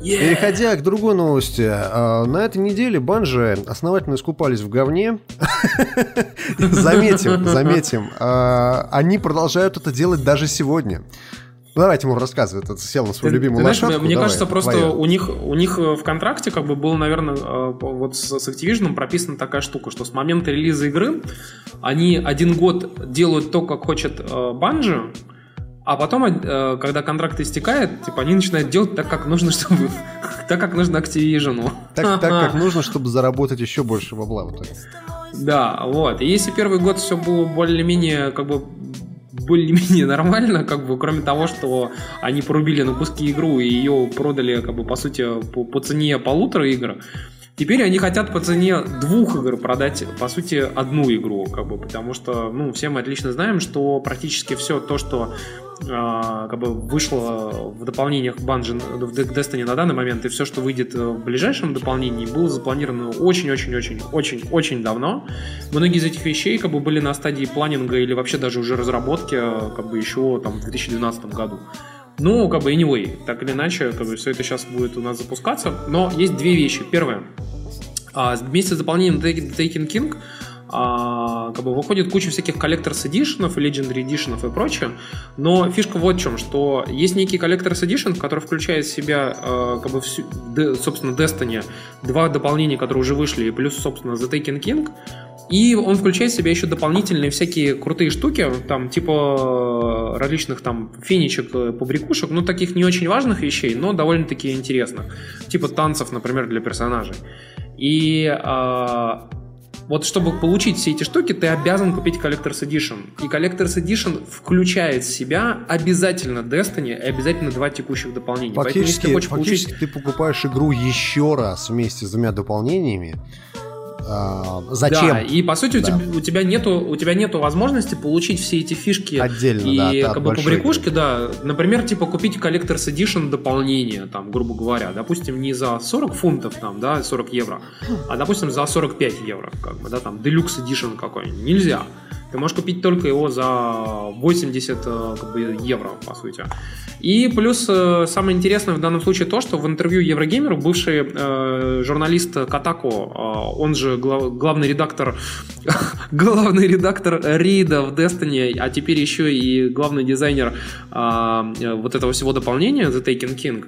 [SPEAKER 1] Yeah. Переходя к другой новости. А, на этой неделе банжи основательно искупались в говне. Заметим, заметим. А, они продолжают это делать даже сегодня. Ну, давайте ему рассказывай, ты сел на свою ты, любимую ты знаешь, лошадку.
[SPEAKER 2] Мне давай, кажется, просто твоя. у них, у них э, в контракте как бы было, наверное, э, вот с, с Activision прописана такая штука, что с момента релиза игры они один год делают то, как хочет Банжи, э, а потом, когда контракт истекает, типа они начинают делать так, как нужно, чтобы так, как нужно Activision.
[SPEAKER 1] Так, так, как нужно, чтобы заработать еще больше бабла.
[SPEAKER 2] Да, вот. И если первый год все было более-менее, как бы, более-менее нормально, как бы, кроме того, что они порубили на куски игру и ее продали, как бы, по сути, по, по цене полутора игр, Теперь они хотят по цене двух игр продать, по сути, одну игру, как бы, потому что, ну, все мы отлично знаем, что практически все то, что а, как бы вышло в дополнениях Bungie в Destiny на данный момент, и все, что выйдет в ближайшем дополнении, было запланировано очень-очень-очень-очень-очень давно. Многие из этих вещей как бы были на стадии планинга или вообще даже уже разработки как бы еще там в 2012 году. Ну, как бы anyway, так или иначе, как бы все это сейчас будет у нас запускаться. Но есть две вещи. Первое. А, вместе с дополнением Taken King а, как бы выходит куча всяких Collector's Edition, Legendary Edition и прочее, но фишка вот в чем, что есть некий Collector's Edition, который включает в себя а, как бы всю, собственно, Destiny, два дополнения, которые уже вышли, и плюс, собственно, The Taken King, и он включает в себя еще дополнительные всякие крутые штуки, там типа различных там фенечек, побрякушек, ну таких не очень важных вещей, но довольно-таки интересных, типа танцев, например, для персонажей. И а, вот чтобы получить все эти штуки, ты обязан купить Collector's Edition. И Collector's Edition включает в себя обязательно Destiny и обязательно два текущих дополнения.
[SPEAKER 1] Фактически, Поэтому, если ты, фактически получить... ты покупаешь игру еще раз вместе с двумя дополнениями, зачем? Да,
[SPEAKER 2] и по сути да. у, тебя, у тебя нету у тебя нету возможности получить все эти фишки
[SPEAKER 1] отдельно,
[SPEAKER 2] и
[SPEAKER 1] да,
[SPEAKER 2] как бы побрякушки, да. Например, типа купить Collector's Edition дополнение, там, грубо говоря, допустим, не за 40 фунтов, там, да, 40 евро, а допустим за 45 евро, как бы, да, там, Deluxe Edition какой-нибудь. Нельзя. Ты можешь купить только его за 80 э, как бы, евро, по сути. И плюс э, самое интересное в данном случае то, что в интервью Еврогеймеру бывший э, журналист Катако, э, он же глав, главный редактор главный редактор рейда в Destiny, а теперь еще и главный дизайнер э, вот этого всего дополнения The Taken King,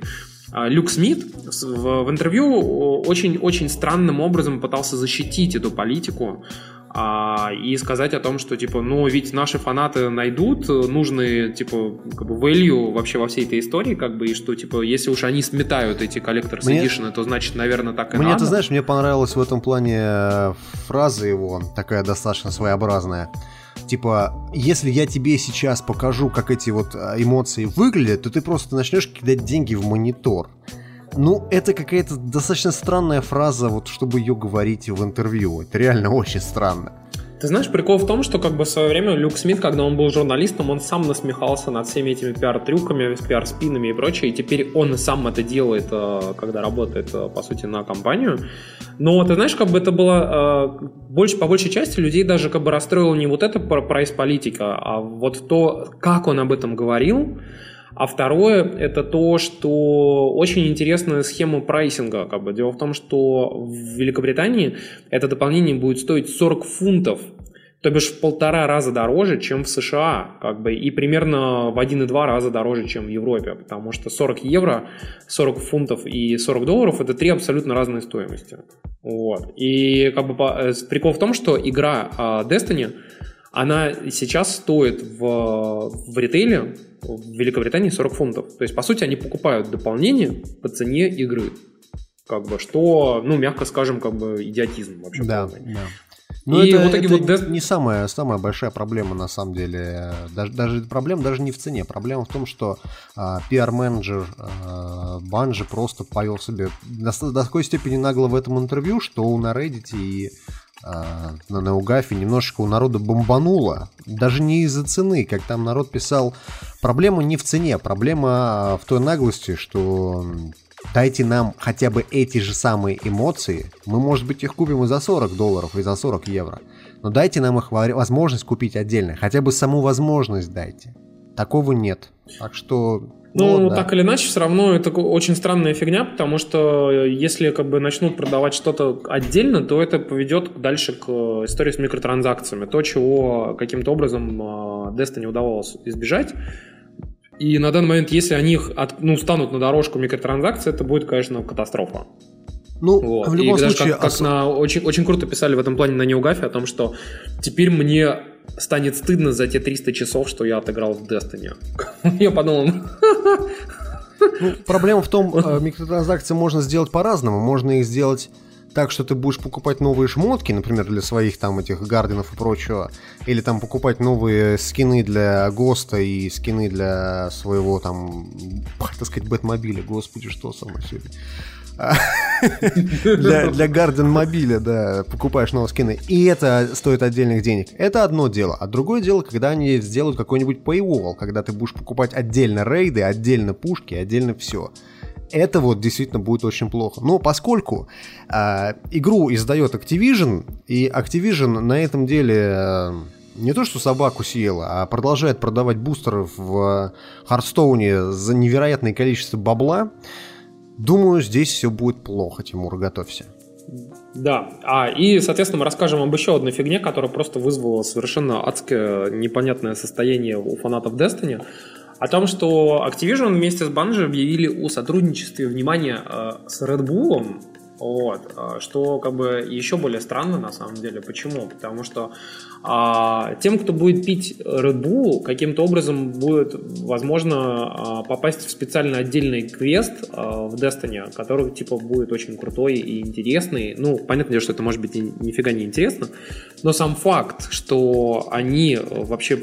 [SPEAKER 2] э, Люк Смит в, в интервью очень-очень странным образом пытался защитить эту политику, а, и сказать о том, что, типа, ну, ведь наши фанаты найдут нужные, типа, как бы, value вообще во всей этой истории, как бы, и что, типа, если уж они сметают эти мне... Edition, то, значит, наверное, так и
[SPEAKER 1] мне,
[SPEAKER 2] надо.
[SPEAKER 1] ты знаешь, мне понравилась в этом плане э, фраза его, такая достаточно своеобразная. Типа, если я тебе сейчас покажу, как эти вот э, эмоции выглядят, то ты просто начнешь кидать деньги в монитор. Ну, это какая-то достаточно странная фраза, вот чтобы ее говорить в интервью. Это реально очень странно.
[SPEAKER 2] Ты знаешь, прикол в том, что как бы в свое время Люк Смит, когда он был журналистом, он сам насмехался над всеми этими пиар-трюками, пиар-спинами и прочее, и теперь он сам это делает, э, когда работает, э, по сути, на компанию. Но ты знаешь, как бы это было э, больше, по большей части людей даже как бы расстроило не вот эта прайс-политика, а вот то, как он об этом говорил, а второе – это то, что очень интересная схема прайсинга. Как бы. Дело в том, что в Великобритании это дополнение будет стоить 40 фунтов, то бишь в полтора раза дороже, чем в США, как бы, и примерно в 1,2 раза дороже, чем в Европе, потому что 40 евро, 40 фунтов и 40 долларов – это три абсолютно разные стоимости. Вот. И как бы э, прикол в том, что игра а, Destiny, она сейчас стоит в, в ритейле в Великобритании 40 фунтов. То есть, по сути, они покупают дополнение по цене игры. Как бы, что, ну, мягко скажем, как бы идиотизм вообще.
[SPEAKER 1] Да, да. Но ну, и это, в итоге это вот Death... не самая, самая большая проблема, на самом деле. Даже, даже проблема даже не в цене. Проблема в том, что а, пиар-менеджер а, Банжи просто повел себе до, до такой степени нагло в этом интервью, что на Reddit и на Неугафе немножечко у народа бомбануло. Даже не из-за цены, как там народ писал. Проблема не в цене, проблема в той наглости, что дайте нам хотя бы эти же самые эмоции. Мы, может быть, их купим и за 40 долларов, и за 40 евро. Но дайте нам их возможность купить отдельно. Хотя бы саму возможность дайте. Такого нет. Так что
[SPEAKER 2] ну, ну да. так или иначе, все равно это очень странная фигня, потому что э, если как бы начнут продавать что-то отдельно, то это поведет дальше к э, истории с микротранзакциями. То, чего каким-то образом э, Destiny удавалось избежать. И на данный момент, если они от, ну, станут на дорожку микротранзакций, это будет, конечно, катастрофа. Ну, вот. в любом и случае... Как, как ос... на, очень, очень круто писали в этом плане на Неугафе о том, что теперь мне станет стыдно за те 300 часов, что я отыграл в Destiny. Я подумал...
[SPEAKER 1] Ну, проблема в том, э, микротранзакции можно сделать по-разному. Можно их сделать так, что ты будешь покупать новые шмотки, например, для своих там этих гарденов и прочего, или там покупать новые скины для ГОСТа и скины для своего там, так сказать, Бэтмобиля. Господи, что со мной сегодня? Для, для Guardian мобиля, да, покупаешь новые скины. И это стоит отдельных денег. Это одно дело. А другое дело, когда они сделают какой-нибудь paywall, когда ты будешь покупать отдельно рейды, отдельно пушки, отдельно все. Это вот действительно будет очень плохо. Но поскольку э, игру издает Activision, и Activision на этом деле э, не то что собаку съела, а продолжает продавать бустеры в Хардстоуне за невероятное количество бабла, Думаю, здесь все будет плохо, Тимур, готовься.
[SPEAKER 2] Да, а, и, соответственно, мы расскажем об еще одной фигне, которая просто вызвала совершенно адское непонятное состояние у фанатов Destiny, о том, что Activision вместе с Bungie объявили о сотрудничестве, внимание, э, с Red Bull, вот, а, что как бы еще более странно на самом деле. Почему? Потому что а, тем, кто будет пить Red Bull, каким-то образом будет, возможно, а, попасть в специально отдельный квест а, в Destiny, который типа будет очень крутой и интересный. Ну, понятно, что это может быть нифига не интересно, но сам факт, что они вообще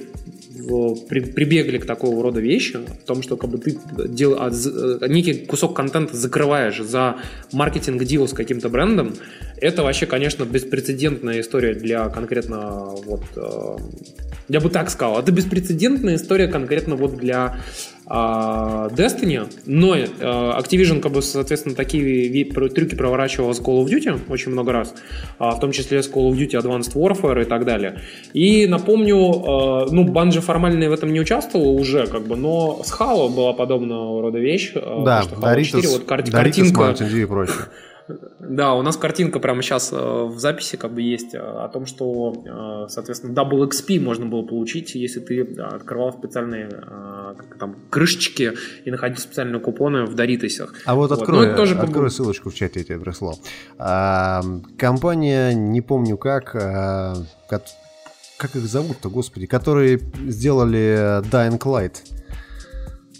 [SPEAKER 2] при, прибегли к такого рода вещи, в том, что как бы ты дел, а, э, некий кусок контента закрываешь за маркетинг дел с каким-то брендом, это вообще, конечно, беспрецедентная история для конкретно вот э, я бы так сказал, это беспрецедентная история конкретно вот для а, Destiny, но э, Activision, как бы, соответственно, такие трюки проворачивал с Call of Duty очень много раз, а, в том числе с Call of Duty Advanced Warfare и так далее. И напомню, э, ну, Bungie формально в этом не участвовала уже, как бы, но с Halo была подобного рода вещь.
[SPEAKER 1] Э, да, 4, вот кар- Doritos, картинка... Dew и прочее.
[SPEAKER 2] Да, у нас картинка прямо сейчас э, в записи как бы есть э, о том, что, э, соответственно, Double XP можно было получить, если ты открывал специальные как там, крышечки и находил специальные купоны в Доритосах.
[SPEAKER 1] А вот открой, вот. Ну, тоже открой ссылочку в чате, я тебе прислал. А, компания, не помню как, а, как, как их зовут-то, господи, которые сделали Dying Light.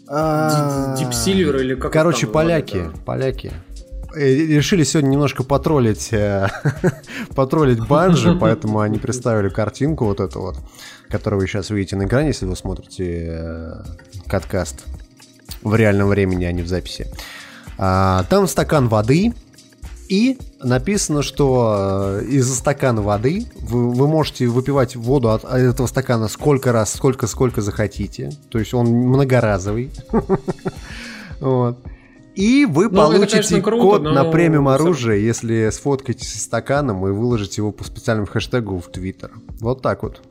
[SPEAKER 2] Deep Silver или как
[SPEAKER 1] Короче, поляки, поляки. Э, решили сегодня немножко потроллить, э, потроллить банжи, поэтому они представили картинку вот эту вот, которую вы сейчас видите на экране, если вы смотрите э, каткаст в реальном времени, а не в записи. А, там стакан воды, и написано, что из стакана воды вы, вы можете выпивать воду от, от этого стакана сколько раз, сколько, сколько захотите. То есть он многоразовый. Вот. И вы ну, получите это, конечно, круто, код но... на премиум оружие, если сфоткаете со стаканом и выложите его по специальному хэштегу в Твиттер. Вот так вот.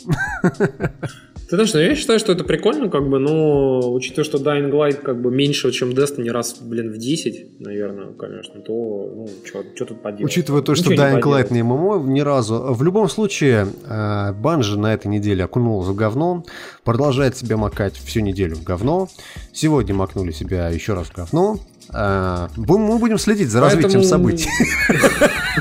[SPEAKER 2] Ты знаешь, ну, я считаю, что это прикольно, как бы, но учитывая, что Dying Light как бы меньше, чем Destiny раз, блин, в 10, наверное, конечно, то, ну, что тут поделать?
[SPEAKER 1] Учитывая то, что Dying Light не ММО ни разу. В любом случае, Банжи на этой неделе окунулся в говно, продолжает себя макать всю неделю в говно. Сегодня макнули себя еще раз в говно. А, мы будем следить за развитием событий.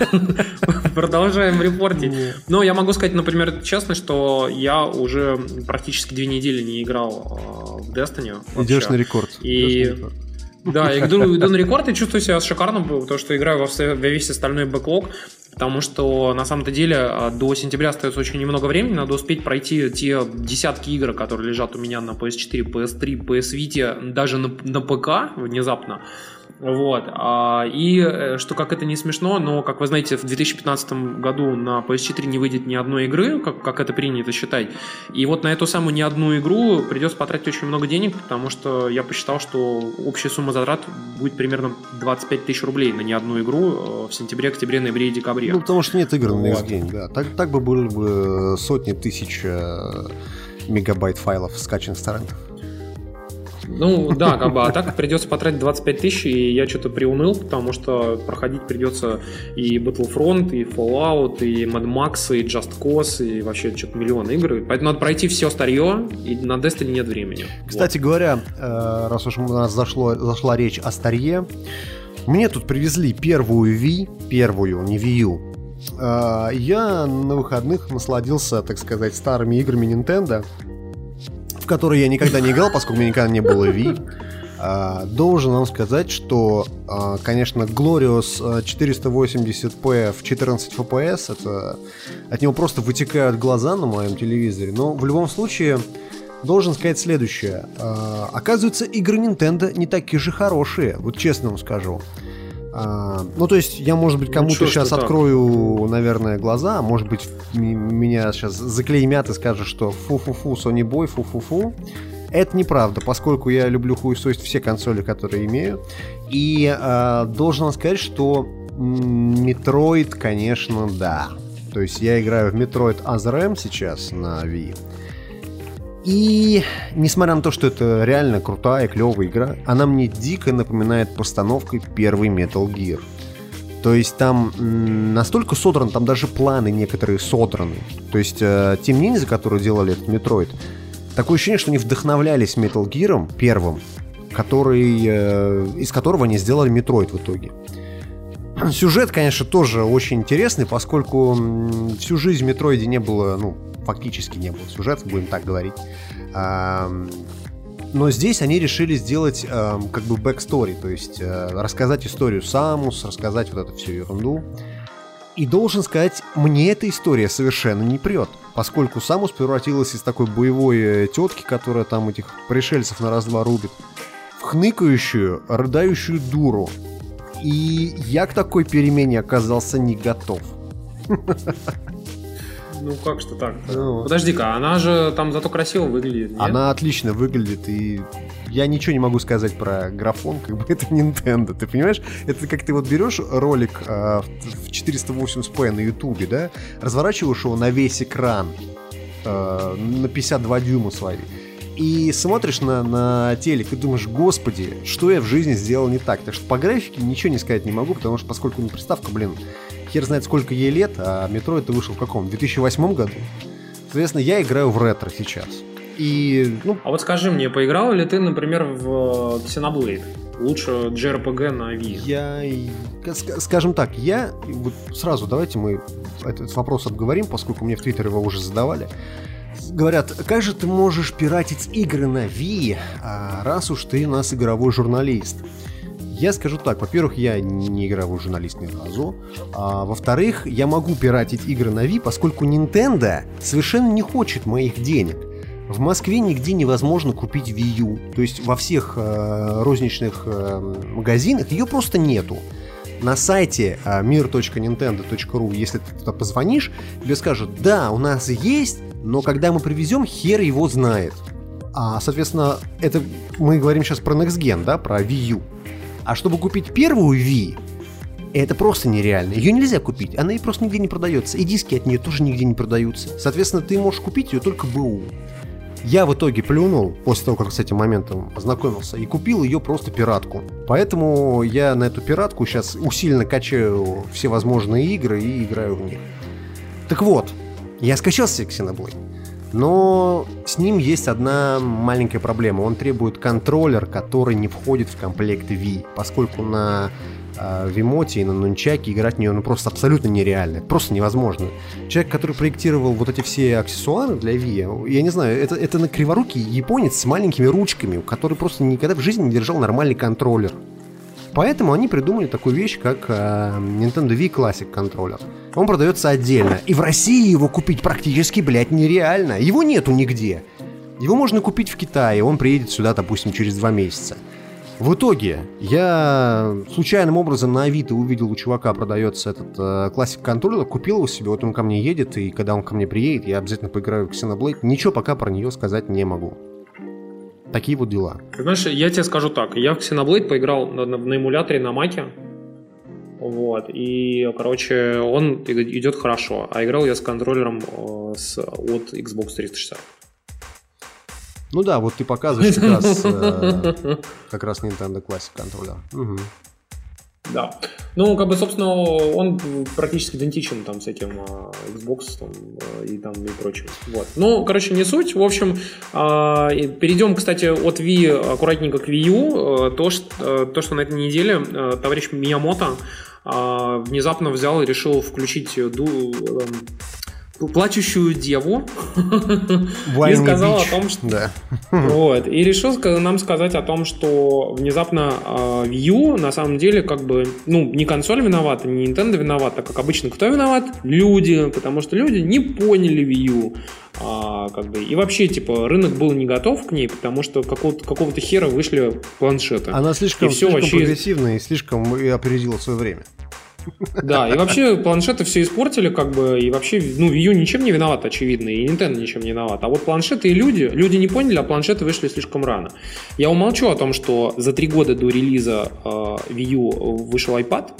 [SPEAKER 2] Продолжаем репортить. Но я могу сказать, например, честно, что я уже практически две недели не играл а, в Destiny.
[SPEAKER 1] Идешь на рекорд.
[SPEAKER 2] И да, я иду, иду на рекорд и чувствую себя шикарно, потому что играю во, весь остальной бэклог, потому что на самом-то деле а, до сентября остается очень немного времени, надо успеть пройти те десятки игр, которые лежат у меня на PS4, PS3, PS Vita, даже на, на ПК внезапно. Вот. А, и э, что как это не смешно, но, как вы знаете, в 2015 году на PS4 не выйдет ни одной игры, как, как это принято считать. И вот на эту самую ни одну игру придется потратить очень много денег, потому что я посчитал, что общая сумма затрат будет примерно 25 тысяч рублей на ни одну игру э, в сентябре, октябре, ноябре и декабре.
[SPEAKER 1] Ну, потому что нет игр на Next Gen, да. Так, так бы были бы сотни тысяч э, мегабайт файлов скачанных с торрентов.
[SPEAKER 2] Ну да, как бы, а так придется потратить 25 тысяч, и я что-то приуныл, потому что проходить придется и Battlefront, и Fallout, и Mad Max, и Just Cause, и вообще что-то миллион игр. Поэтому надо пройти все старье, и на Destiny нет времени.
[SPEAKER 1] Кстати вот. говоря, э, раз уж у нас зашло, зашла речь о старье, мне тут привезли первую Wii, первую, не Wii U, э, я на выходных насладился, так сказать, старыми играми Nintendo в который я никогда не играл, поскольку у меня никогда не было Wii. А, должен вам сказать, что, а, конечно, Glorious 480p в 14 FPS, это, от него просто вытекают глаза на моем телевизоре, но в любом случае должен сказать следующее. А, оказывается, игры Nintendo не такие же хорошие, вот честно вам скажу. А, ну, то есть, я, может быть, ну, кому-то ну, сейчас открою, так? наверное, глаза, может быть, меня сейчас заклеймят и скажут, что фу-фу-фу, Sony Boy, фу-фу-фу. Это неправда, поскольку я люблю хуесосить все консоли, которые имею. И э, должен сказать, что Metroid, конечно, да. То есть я играю в Metroid Other сейчас на Wii. И несмотря на то, что это реально крутая, клевая игра, она мне дико напоминает постановкой первый Metal Gear. То есть там настолько содран, там даже планы некоторые содраны. То есть э, Team Ninja, которые делали этот Metroid, такое ощущение, что они вдохновлялись Metal Gear первым, который, э, из которого они сделали Metroid в итоге. Сюжет, конечно, тоже очень интересный, поскольку всю жизнь в Метроиде не было, ну, фактически не было сюжета, будем так говорить. Но здесь они решили сделать э, как бы backstory, то есть э, рассказать историю Самус, рассказать вот эту всю ерунду. И должен сказать, мне эта история совершенно не прет, поскольку Самус превратилась из такой боевой э, тетки, которая там этих пришельцев на раз-два рубит, в хныкающую, рыдающую дуру. И я к такой перемене оказался не готов.
[SPEAKER 2] Ну как что так? Ну, Подожди-ка, она же там зато красиво выглядит. Нет?
[SPEAKER 1] Она отлично выглядит, и я ничего не могу сказать про графон, как бы это Nintendo, ты понимаешь? Это как ты вот берешь ролик э, в 480p на ютубе, да, разворачиваешь его на весь экран, э, на 52 дюйма свои, и смотришь на, на телек и думаешь, господи, что я в жизни сделал не так. Так что по графике ничего не сказать не могу, потому что поскольку ну, приставка, блин, хер знает сколько ей лет, а метро это вышел в каком? В 2008 году? Соответственно, я играю в ретро сейчас. И,
[SPEAKER 2] ну... А вот скажи мне, поиграл ли ты, например, в Xenoblade? Лучше JRPG на Wii.
[SPEAKER 1] Я, скажем так, я, вот сразу давайте мы этот вопрос обговорим, поскольку мне в Твиттере его уже задавали. Говорят, как же ты можешь пиратить игры на Wii, а раз уж ты у нас игровой журналист? Я скажу так, во-первых, я не игровой журналист ни разу, а во-вторых, я могу пиратить игры на Wii, поскольку Nintendo совершенно не хочет моих денег. В Москве нигде невозможно купить Wii U, то есть во всех э, розничных э, магазинах ее просто нету. На сайте э, mir.nintendo.ru, если ты туда позвонишь, тебе скажут, да, у нас есть, но когда мы привезем, хер его знает. А, соответственно, это мы говорим сейчас про Next Gen, да, про Wii U. А чтобы купить первую Wii, это просто нереально. Ее нельзя купить, она и просто нигде не продается. И диски от нее тоже нигде не продаются. Соответственно, ты можешь купить ее только БУ. Я в итоге плюнул, после того, как с этим моментом познакомился, и купил ее просто пиратку. Поэтому я на эту пиратку сейчас усиленно качаю все возможные игры и играю в них. Так вот, я скачал себе Xenoblade. Но с ним есть одна маленькая проблема. Он требует контроллер, который не входит в комплект Wii, поскольку на э, Вимоте и на Нунчаке играть в нее ну, просто абсолютно нереально. Просто невозможно. Человек, который проектировал вот эти все аксессуары для Wii, я не знаю, это, это на криворукий японец с маленькими ручками, который просто никогда в жизни не держал нормальный контроллер. Поэтому они придумали такую вещь, как э, Nintendo Wii Classic контроллер. Он продается отдельно. И в России его купить практически, блядь, нереально. Его нету нигде. Его можно купить в Китае, он приедет сюда, допустим, через два месяца. В итоге я случайным образом на Авито увидел у чувака продается этот э, классик контроллер, купил его себе, вот он ко мне едет, и когда он ко мне приедет, я обязательно поиграю в Xenoblade. Ничего пока про нее сказать не могу. Такие вот дела.
[SPEAKER 2] Знаешь, я тебе скажу так, я в Xenoblade поиграл на, на, на эмуляторе на Маке, вот, и, короче, он идет хорошо, а играл я с контроллером э, с, от Xbox 360.
[SPEAKER 1] Ну да, вот ты показываешь как раз, э, как раз Nintendo Classic контроллер. Угу.
[SPEAKER 2] Да. Ну, как бы, собственно, он практически идентичен там всяким э, Xbox там, э, и там и прочим. Вот. Ну, короче, не суть. В общем, э, перейдем, кстати, от Wii аккуратненько к Wii U. То, что, то, что на этой неделе товарищ Миямото внезапно взял и решил включить ду, плачущую деву и сказал о том, что... Да. Вот, и решил нам сказать о том, что внезапно э, Wii U на самом деле как бы, ну, не консоль виновата, не Nintendo виновата, как обычно кто виноват? Люди, потому что люди не поняли Wii U. А, как бы, и вообще, типа, рынок был не готов к ней, потому что какого-то, какого-то хера вышли планшеты.
[SPEAKER 1] Она слишком, и все слишком вообще... прогрессивная и слишком опередила свое время.
[SPEAKER 2] Да, и вообще планшеты все испортили, как бы, и вообще, ну, Wii U ничем не виноват, очевидно, и Nintendo ничем не виноват. А вот планшеты и люди, люди не поняли, а планшеты вышли слишком рано. Я умолчу о том, что за три года до релиза э, Wii U вышел iPad,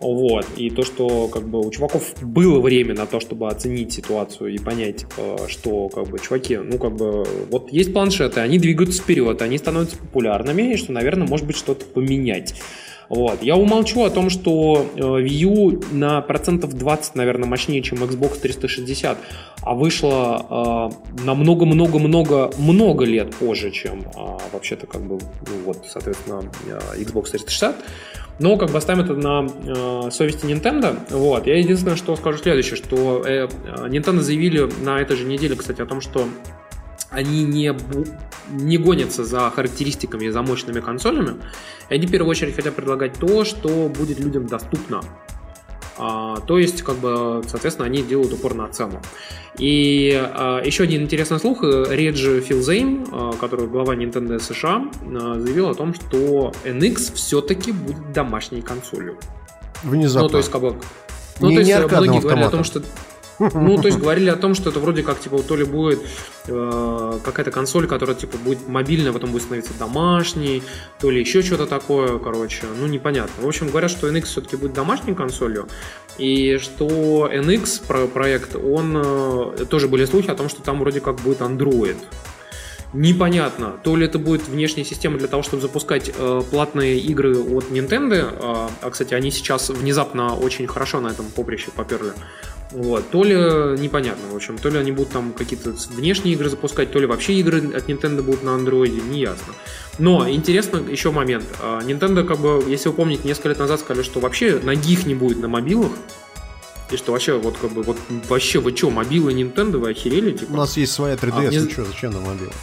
[SPEAKER 2] вот. И то, что как бы у чуваков было время на то, чтобы оценить ситуацию и понять, типа, что как бы чуваки, ну как бы вот есть планшеты, они двигаются вперед, они становятся популярными, и что, наверное, может быть что-то поменять. Вот. Я умолчу о том, что э, Wii U на процентов 20, наверное, мощнее, чем Xbox 360, а вышла э, на много-много-много-много лет позже, чем э, вообще-то как бы, ну, вот, соответственно, э, Xbox 360. Но как бы оставим это на э, совести Nintendo. Вот. Я единственное, что скажу следующее, что э, Nintendo заявили на этой же неделе, кстати, о том, что они не, не гонятся за характеристиками и за мощными консолями. Они в первую очередь хотят предлагать то, что будет людям доступно. А, то есть, как бы, соответственно, они делают упор на цену. И а, еще один интересный слух. Реджи Филзейн, а, который глава Nintendo США, а, заявил о том, что NX все-таки будет домашней консолью.
[SPEAKER 1] Внезапно.
[SPEAKER 2] Ну, то есть, как бы... Ну, не, то есть, многие говорят о том, что ну, то есть говорили о том, что это вроде как, типа, то ли будет э, какая-то консоль, которая, типа, будет мобильная, потом будет становиться домашней, то ли еще что-то такое, короче, ну, непонятно. В общем, говорят, что NX все-таки будет домашней консолью, и что NX про проект, он, э, тоже были слухи о том, что там вроде как будет Android. Непонятно, то ли это будет внешняя система для того, чтобы запускать э, платные игры от Nintendo, э, а, кстати, они сейчас внезапно очень хорошо на этом поприще поперли, вот. То ли непонятно, в общем, то ли они будут там какие-то внешние игры запускать, то ли вообще игры от Nintendo будут на андроиде, не ясно. Но интересно еще момент. А, Nintendo, как бы, если вы помните, несколько лет назад сказали, что вообще ноги не будет на мобилах. И что вообще, вот как бы, вот вообще, вы что, мобилы Nintendo, вы охерели? Типа?
[SPEAKER 1] У нас есть своя 3DS, а, мне... ну что, зачем на мобилах?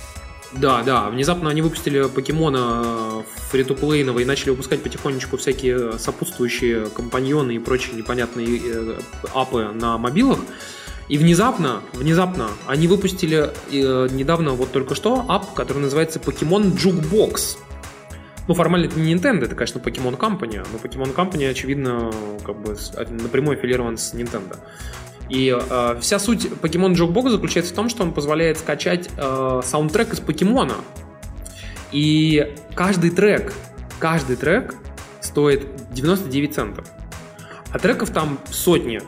[SPEAKER 2] Да, да, внезапно они выпустили покемона фри то и начали выпускать потихонечку всякие сопутствующие компаньоны и прочие непонятные э, апы на мобилах. И внезапно, внезапно они выпустили э, недавно, вот только что, ап, который называется Pokemon Jukebox. Ну, формально это не Nintendo, это, конечно, Pokemon Company, но Pokemon Company, очевидно, как бы напрямую аффилирован с Nintendo. И э, вся суть Pokemon Jukebox заключается в том, что он позволяет скачать э, саундтрек из покемона. И каждый трек, каждый трек стоит 99 центов. А треков там сотни.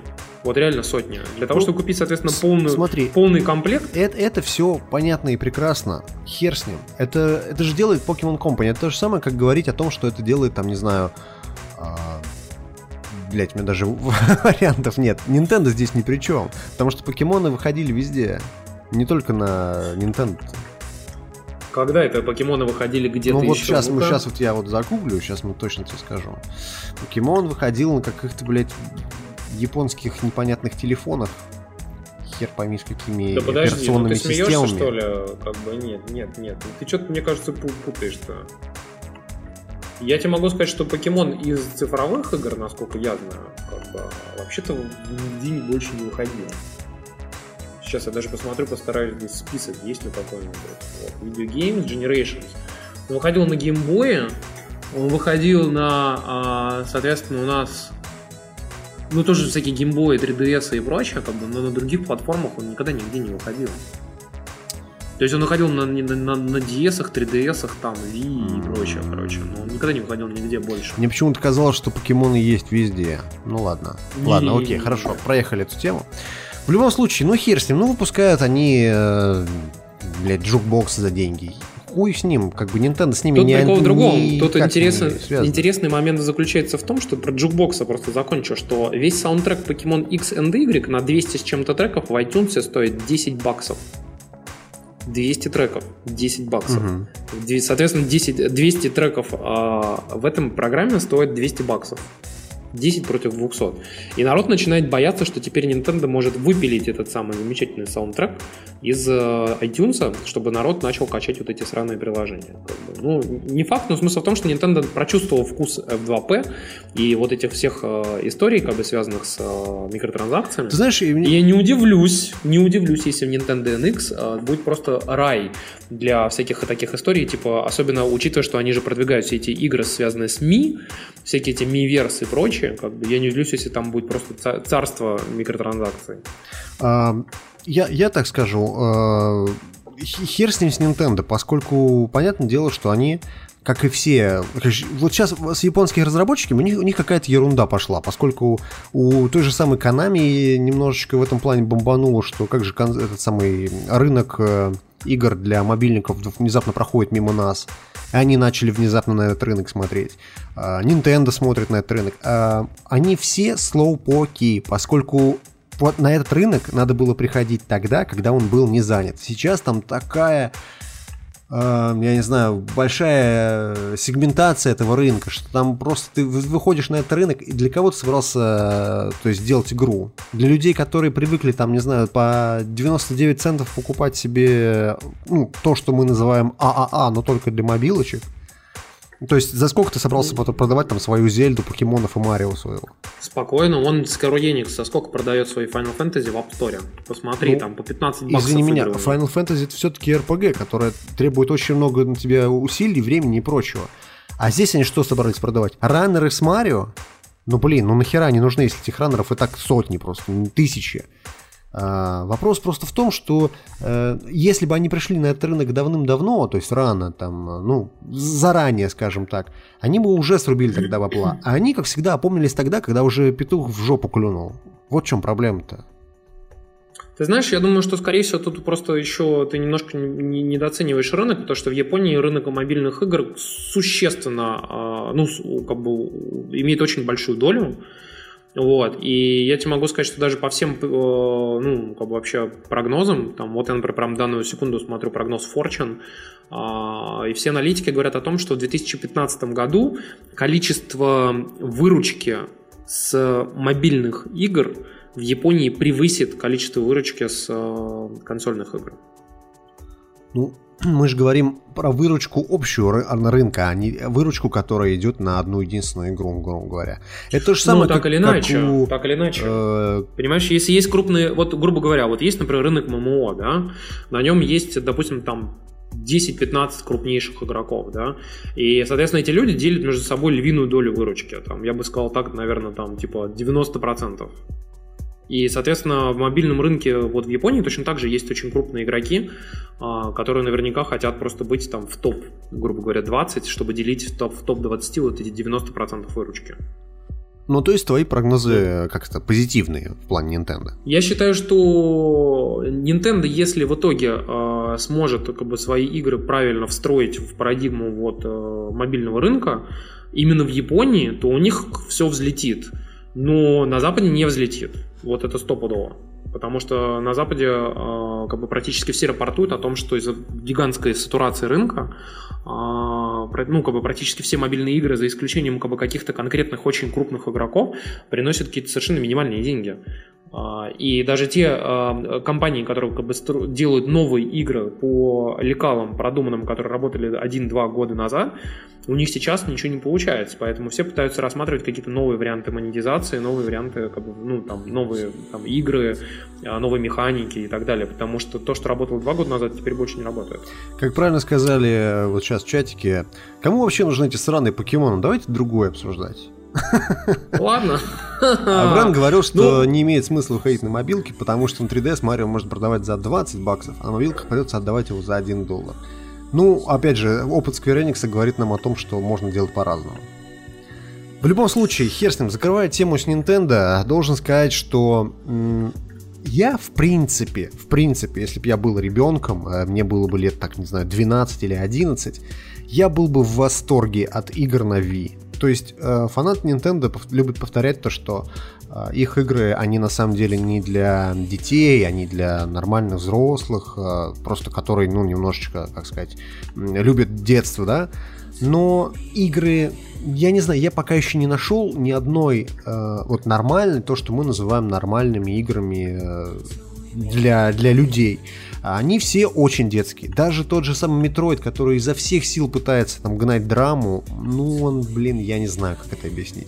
[SPEAKER 2] Вот реально сотни. Для того, ну, чтобы купить, соответственно, полную, смотри, полный комплект.
[SPEAKER 1] Это, это все понятно и прекрасно. Хер с ним. Это, это же делает Pokemon Company. Это то же самое, как говорить о том, что это делает, там, не знаю, а, блять, у меня даже вариантов нет. Nintendo здесь ни при чем. Потому что покемоны выходили везде. Не только на Nintendo.
[SPEAKER 2] Когда это покемоны выходили где-то Ну
[SPEAKER 1] вот еще? сейчас, мы, сейчас вот я вот загуглю, сейчас мы точно тебе скажу. Покемон выходил на каких-то, блядь, японских непонятных телефонах. Хер пойми с какими да подожди, операционными ну ты смеешься, системами.
[SPEAKER 2] что ли? Как бы нет, нет, нет. Ты что-то, мне кажется, путаешь-то. Я тебе могу сказать, что покемон из цифровых игр, насколько я знаю, как бы, вообще-то нигде больше не выходил. Сейчас я даже посмотрю, постараюсь здесь список, есть ли какой-нибудь. Вот. Video Games Generations. Он выходил на геймбое, он выходил на, а, соответственно, у нас ну, тоже всякие геймбои, 3DS и прочее, как бы, но на других платформах он никогда нигде не выходил. То есть он выходил на, на, на, на DS, 3DS, там, Wii и прочее, короче. Но он никогда не выходил нигде больше.
[SPEAKER 1] Мне почему-то казалось, что покемоны есть везде. Ну ладно. Не, ладно, окей, не, хорошо, не. проехали эту тему. В любом случае, ну хер с ним, ну выпускают они, э, блядь, джукбокс за деньги хуй с ним, как бы Nintendo с ними
[SPEAKER 2] Тут
[SPEAKER 1] не
[SPEAKER 2] прикол в другом. Тут интересный, интересный момент заключается в том, что про джукбокса просто закончу, что весь саундтрек Pokemon X and Y на 200 с чем-то треков в iTunes стоит 10 баксов. 200 треков, 10 баксов. Угу. Соответственно, 10, 200 треков а в этом программе стоит 200 баксов. 10 против 200. И народ начинает бояться, что теперь Nintendo может выпилить этот самый замечательный саундтрек из э, iTunes, чтобы народ начал качать вот эти сраные приложения. Ну, не факт, но смысл в том, что Nintendo прочувствовал вкус F2P и вот этих всех э, историй, как бы связанных с э, микротранзакциями.
[SPEAKER 1] Ты знаешь, и
[SPEAKER 2] я не удивлюсь, не удивлюсь, если в Nintendo NX будет просто рай для всяких таких историй, типа, особенно учитывая, что они же продвигают все эти игры, связанные с Ми, всякие эти Ми-версы и прочее, как бы я не удивлюсь, если там будет просто царство микротранзакций.
[SPEAKER 1] А, я, я так скажу, э, хер с ним с Nintendo, поскольку понятное дело, что они как и все. Вот сейчас с японских разработчиками у них, у них какая-то ерунда пошла, поскольку у той же самой Konami немножечко в этом плане бомбануло, что как же этот самый рынок э, игр для мобильников внезапно проходит мимо нас. Они начали внезапно на этот рынок смотреть. А, Nintendo смотрит на этот рынок. А, они все слоупоки, поскольку вот на этот рынок надо было приходить тогда, когда он был не занят. Сейчас там такая я не знаю, большая сегментация этого рынка, что там просто ты выходишь на этот рынок, и для кого ты собрался то есть, делать игру? Для людей, которые привыкли, там, не знаю, по 99 центов покупать себе ну, то, что мы называем ААА, но только для мобилочек – то есть за сколько ты собрался потом продавать там свою Зельду, покемонов и Марио своего?
[SPEAKER 2] Спокойно, он Square Enix за сколько продает свои Final Fantasy в App Store? Посмотри, ну, там по 15 баксов.
[SPEAKER 1] Извини меня, Final Fantasy это все-таки RPG, которая требует очень много на тебя усилий, времени и прочего. А здесь они что собрались продавать? Раннеры с Марио? Ну блин, ну нахера они нужны, если этих раннеров и так сотни просто, тысячи. А, вопрос просто в том, что э, если бы они пришли на этот рынок давным-давно, то есть рано, там, ну, заранее, скажем так, они бы уже срубили тогда бабла. А они, как всегда, опомнились тогда, когда уже петух в жопу клюнул. Вот в чем проблема-то.
[SPEAKER 2] Ты знаешь, я думаю, что, скорее всего, тут просто еще ты немножко недооцениваешь рынок, потому что в Японии рынок мобильных игр существенно, а, ну, как бы имеет очень большую долю. Вот, и я тебе могу сказать, что даже по всем, э, ну, как бы вообще прогнозам, там, вот я, например, прям данную секунду смотрю прогноз Fortune, а, и все аналитики говорят о том, что в 2015 году количество выручки с мобильных игр в Японии превысит количество выручки с э, консольных игр.
[SPEAKER 1] Ну, мы же говорим про выручку общую рынка, а не выручку, которая идет на одну единственную игру, грубо говоря. Это то же самое,
[SPEAKER 2] ну, так как, или иначе, у, так или иначе. Э... Понимаешь, если есть крупные, вот, грубо говоря, вот есть, например, рынок ММО, да, на нем есть, допустим, там 10-15 крупнейших игроков, да, и, соответственно, эти люди делят между собой львиную долю выручки, там, я бы сказал так, наверное, там, типа 90%. И, соответственно, в мобильном рынке вот в Японии точно так же есть очень крупные игроки, а, которые наверняка хотят просто быть там в топ, грубо говоря, 20, чтобы делить в топ, в топ 20 вот эти 90% выручки.
[SPEAKER 1] Ну, то есть твои прогнозы как-то позитивные в плане Nintendo?
[SPEAKER 2] Я считаю, что Nintendo, если в итоге э, сможет как бы, свои игры правильно встроить в парадигму вот, э, мобильного рынка, именно в Японии, то у них все взлетит. Но на Западе не взлетит. Вот это стопудово. Потому что на Западе э, как бы практически все рапортуют о том, что из-за гигантской сатурации рынка э, ну, как бы практически все мобильные игры, за исключением как бы, каких-то конкретных очень крупных игроков, приносят какие-то совершенно минимальные деньги. Э, и даже те э, компании, которые как бы, делают новые игры по лекалам продуманным, которые работали 1-2 года назад, у них сейчас ничего не получается, поэтому все пытаются рассматривать какие-то новые варианты монетизации, новые варианты, как бы, ну, там, новые там, игры, а, новые механики и так далее, потому что то, что работало два года назад, теперь больше не работает.
[SPEAKER 1] Как правильно сказали э, вот сейчас в чатике, кому вообще нужны эти сраные покемоны? Давайте другое обсуждать.
[SPEAKER 2] Ладно.
[SPEAKER 1] А Брэн говорил, что ну... не имеет смысла выходить на мобилки, потому что на 3DS Марио может продавать за 20 баксов, а на мобилках придется отдавать его за 1 доллар. Ну, опять же, опыт Square Enix говорит нам о том, что можно делать по-разному. В любом случае, хер с ним, закрывая тему с Nintendo, должен сказать, что я в принципе, в принципе, если бы я был ребенком, э, мне было бы лет, так, не знаю, 12 или 11, я был бы в восторге от игр на Wii. То есть э, фанаты Nintendo любят повторять то, что их игры, они на самом деле не для детей, они для нормальных взрослых, э, просто которые, ну, немножечко, как сказать, любят детство, да. Но игры, я не знаю, я пока еще не нашел ни одной э, вот нормальной, то, что мы называем нормальными играми э, для, для людей. Они все очень детские. Даже тот же самый Метроид, который изо всех сил пытается там гнать драму, ну он, блин, я не знаю, как это объяснить.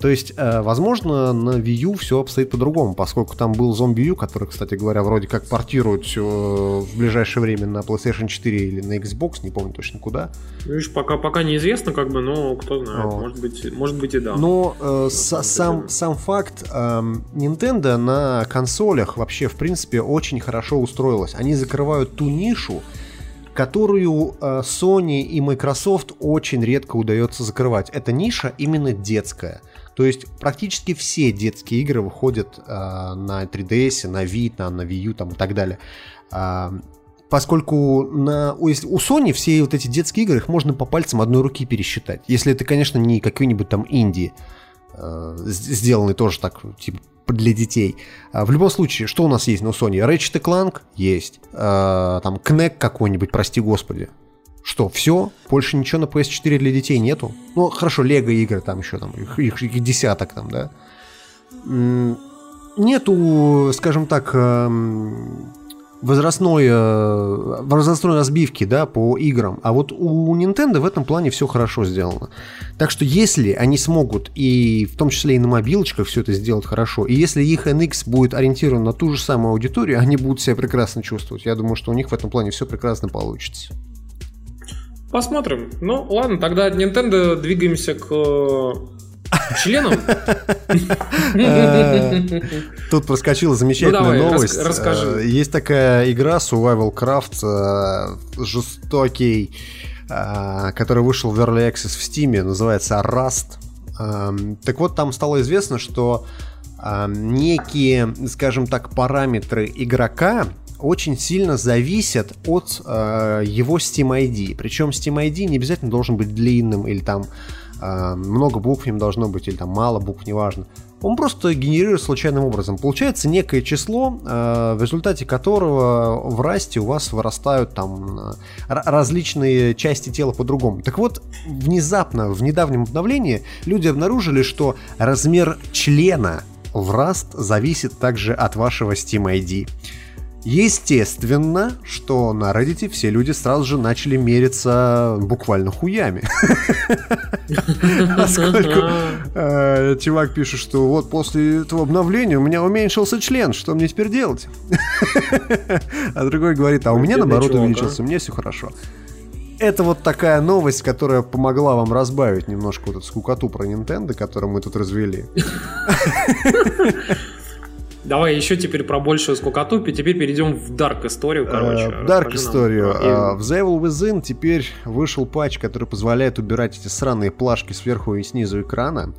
[SPEAKER 1] То есть, э, возможно, на Wii U все обстоит по-другому, поскольку там был Zombie U, который, кстати говоря, вроде как портируют все э, в ближайшее время на PlayStation 4 или на Xbox, не помню точно куда.
[SPEAKER 2] Видишь, пока, пока неизвестно, как бы, но кто знает, вот. может, быть, может быть и да.
[SPEAKER 1] Но э, с, сам, сам факт, э, Nintendo на консолях вообще, в принципе, очень хорошо устроилась. Они закрывают ту нишу, которую э, Sony и Microsoft очень редко удается закрывать. Эта ниша именно детская. То есть практически все детские игры выходят э, на 3DS, на Vita, на, на Wii U там, и так далее. Э, поскольку на, у, у Sony все вот эти детские игры, их можно по пальцам одной руки пересчитать. Если это, конечно, не какой-нибудь там инди, э, сделанный тоже так, типа, для детей. А в любом случае, что у нас есть на Sony? Ratchet Clank есть. Э, там Knack какой-нибудь, прости господи. Что, все? Больше ничего на PS4 для детей нету? Ну, хорошо, Лего игры там еще, там, их, их, их десяток там, да? Нету, скажем так, эм, возрастной, э, возрастной разбивки да, по играм. А вот у Nintendo в этом плане все хорошо сделано. Так что если они смогут, и в том числе и на мобилочках все это сделать хорошо, и если их NX будет ориентирован на ту же самую аудиторию, они будут себя прекрасно чувствовать. Я думаю, что у них в этом плане все прекрасно получится.
[SPEAKER 2] Посмотрим. Ну, ладно, тогда от Nintendo двигаемся к э, членам.
[SPEAKER 1] Э, тут проскочила замечательная ну, новость. Расскажи. Э, есть такая игра Survival Craft, жестокий, который вышел в Early Access в Steam, называется Rust. Эм, так вот, там стало известно, что некие, скажем так, параметры игрока очень сильно зависят от э, его Steam ID. Причем Steam ID не обязательно должен быть длинным или там э, много букв в нем должно быть, или там мало букв, неважно. Он просто генерирует случайным образом. Получается некое число, э, в результате которого в расте у вас вырастают там э, различные части тела по-другому. Так вот, внезапно, в недавнем обновлении люди обнаружили, что размер члена в Rust зависит также от вашего Steam ID. Естественно, что на Reddit все люди сразу же начали мериться буквально хуями. Поскольку э, чувак пишет, что вот после этого обновления у меня уменьшился член, что мне теперь делать? А другой говорит, а у меня наоборот увеличился, мне все хорошо. Это вот такая новость, которая помогла вам разбавить немножко вот эту скукоту про Nintendo, которую мы тут развели.
[SPEAKER 2] Давай еще теперь про большую скукоту, теперь перейдем в Dark историю, короче.
[SPEAKER 1] В Dark историю. А, в The Evil Within теперь вышел патч, который позволяет убирать эти сраные плашки сверху и снизу экрана.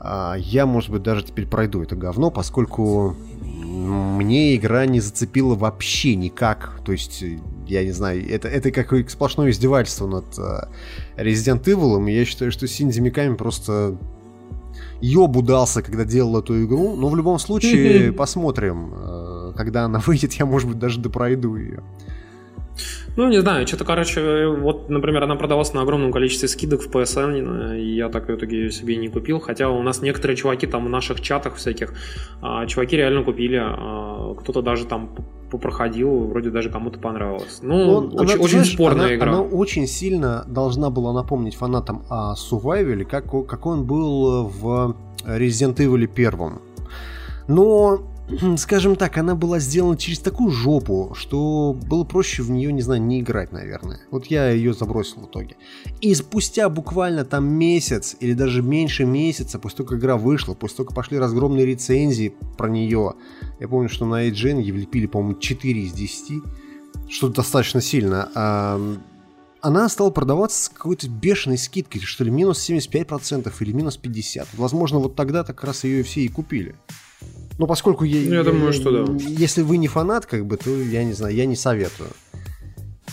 [SPEAKER 1] А, я, может быть, даже теперь пройду это говно, поскольку мне игра не зацепила вообще никак. То есть, я не знаю, это, это как сплошное издевательство над Resident Evil. И я считаю, что Синди Миками просто ёб удался, когда делал эту игру. Но в любом случае, посмотрим. Э, когда она выйдет, я, может быть, даже допройду ее.
[SPEAKER 2] Ну, не знаю, что-то, короче, вот, например, она продавалась на огромном количестве скидок в PSN, и я так в итоге ее себе не купил, хотя у нас некоторые чуваки там в наших чатах всяких, а, чуваки реально купили, а, кто-то даже там попроходил, вроде даже кому-то понравилось. Ну,
[SPEAKER 1] Он-
[SPEAKER 2] очень,
[SPEAKER 1] она,
[SPEAKER 2] очень
[SPEAKER 1] знаешь,
[SPEAKER 2] спорная
[SPEAKER 1] она-
[SPEAKER 2] игра.
[SPEAKER 1] Она очень сильно должна была напомнить фанатам о Survival, как, какой он был в Resident Evil 1. Но, скажем так, она была сделана через такую жопу, что было проще в нее, не знаю, не играть, наверное. Вот я ее забросил в итоге. И спустя буквально там месяц, или даже меньше месяца, после того, как игра вышла, после того, как пошли разгромные рецензии про нее, я помню, что на IGN ей влепили, по-моему, 4 из 10, что достаточно сильно. А, она стала продаваться с какой-то бешеной скидкой, что ли, минус 75% или минус 50%. Возможно, вот тогда как раз ее все и купили. Но поскольку я,
[SPEAKER 2] Ну, я думаю, что да.
[SPEAKER 1] Если вы не фанат, как бы, то я не знаю, я не советую.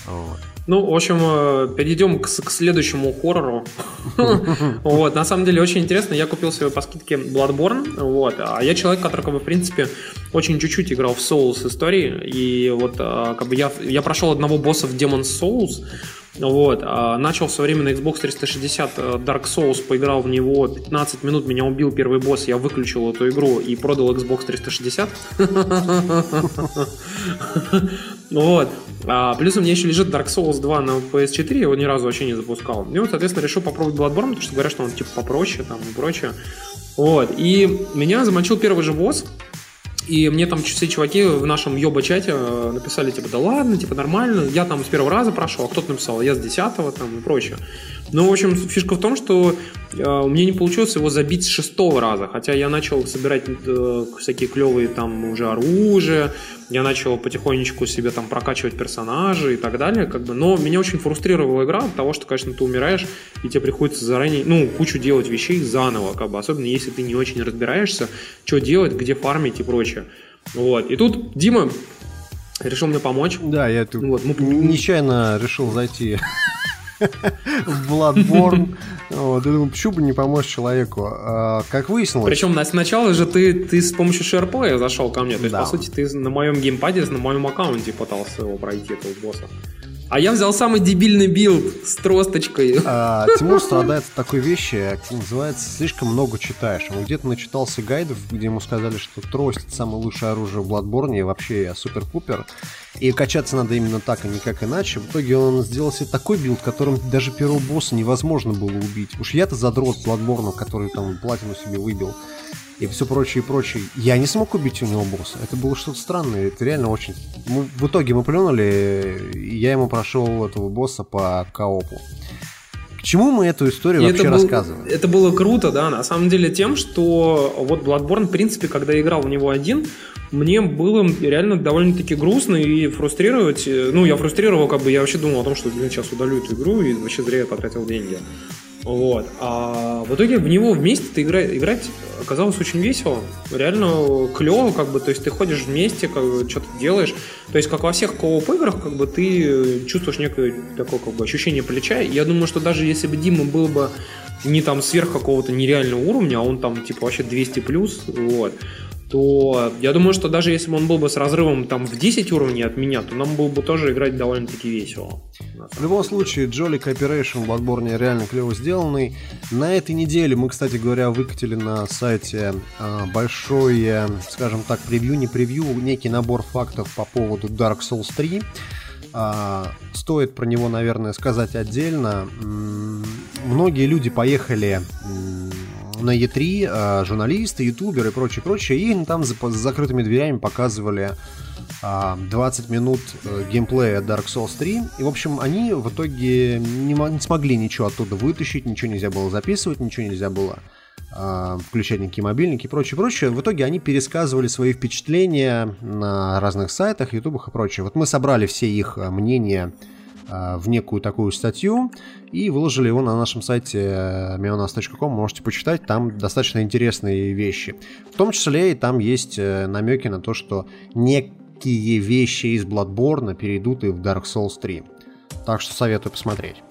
[SPEAKER 1] Вот.
[SPEAKER 2] Ну, в общем, э, перейдем к, к следующему хоррору. Вот, на самом деле, очень интересно. Я купил себе по скидке Bloodborne, вот. А я человек, который, как бы, в принципе, очень чуть-чуть играл в Souls истории. И вот, э, как бы, я, я прошел одного босса в Demon's Souls, вот, а начал в свое время на Xbox 360 э, Dark Souls, поиграл в него 15 минут, меня убил первый босс, я выключил эту игру и продал Xbox 360. Вот. А, плюс у меня еще лежит Dark Souls 2 на PS4, я его ни разу вообще не запускал. И вот, соответственно, решил попробовать Bloodborne, потому что говорят, что он типа попроще там и прочее. Вот. И меня замочил первый же босс. И мне там все чуваки в нашем ёба-чате э, написали, типа, да ладно, типа, нормально, я там с первого раза прошел, а кто-то написал, я с десятого там и прочее. Ну, в общем, фишка в том, что э, у меня не получилось его забить с шестого раза, хотя я начал собирать э, всякие клевые там уже оружие, я начал потихонечку себе там прокачивать персонажей и так далее, как бы, но меня очень фрустрировала игра от того, что, конечно, ты умираешь, и тебе приходится заранее, ну, кучу делать вещей заново, как бы, особенно если ты не очень разбираешься, что делать, где фармить и прочее. Вот. И тут Дима решил мне помочь.
[SPEAKER 1] Да, я тут
[SPEAKER 2] Вот, мы-
[SPEAKER 1] нечаянно решил зайти в Bloodborne. Вот, и думаю, почему бы не помочь человеку? А, Как выяснилось,
[SPEAKER 2] Причем на- сначала же ты, ты с помощью SharePlay зашел ко мне. То есть,
[SPEAKER 1] Да.
[SPEAKER 2] по сути, ты на моем геймпаде, на моем аккаунте пытался его пройти, этого босса. А я взял самый дебильный build с тросточкой.
[SPEAKER 1] А, Тимур страдает от такой вещи, как называется, слишком много читаешь. Он где-то начитался гайдов, где ему сказали, что трость это самое лучшее оружие в Bloodborne, и вообще супер-пупер. И качаться надо именно так, а никак иначе. В итоге он сделал себе такой build, которым даже первого босса невозможно было убить. Уж я-то задрот Bloodborne, который там платину себе выбил. И все прочее, и прочее. Я не смог убить у него босса. Это было что-то странное. Это реально очень... Мы- в итоге мы плюнули, и я ему прошел этого босса по коопу. К чему мы эту историю
[SPEAKER 2] И
[SPEAKER 1] вообще
[SPEAKER 2] это, был-
[SPEAKER 1] рассказываем?
[SPEAKER 2] это было круто, да, на самом деле тем, что вот Bloodborne, в принципе, когда я играл в него один, мне было реально довольно-таки грустно и фрустрировать. э, Ну, я фрустрировал, как бы, я вообще думал о том, что, блин, сейчас удалю эту игру и вообще зря я потратил деньги. Вот. А в итоге в него вместе ты игра... играть оказалось очень весело. Реально клево, как бы, то есть ты ходишь вместе, как бы, что-то делаешь. То есть, как во всех кооп играх, как бы ты чувствуешь некое такое как бы, ощущение плеча. Я думаю, что даже если бы Дима был бы не там сверх какого-то нереального уровня, а он там типа вообще 200 плюс, вот, то я думаю, что даже если бы он был бы с разрывом там в 10 уровней от меня, то нам было бы тоже играть довольно-таки весело.
[SPEAKER 1] В любом случае, Jolly Cooperation в Bloodborne реально клево сделанный. На этой неделе мы, кстати говоря, выкатили на сайте а, большое, скажем так, превью, не превью, некий набор фактов по поводу Dark Souls 3. А, стоит про него, наверное, сказать отдельно. Многие люди поехали на E3, а, журналисты, ютуберы и прочее, прочее, и там за, за закрытыми дверями показывали а, 20 минут э, геймплея Dark Souls 3. И, в общем, они в итоге не, не смогли ничего оттуда вытащить, ничего нельзя было записывать, ничего нельзя было а, включать никакие мобильники и прочее, прочее. В итоге они пересказывали свои впечатления на разных сайтах, ютубах и прочее. Вот мы собрали все их а, мнения в некую такую статью и выложили его на нашем сайте э, meonas.com, можете почитать, там достаточно интересные вещи. В том числе и там есть э, намеки на то, что некие вещи из Bloodborne перейдут и в Dark Souls 3. Так что советую посмотреть.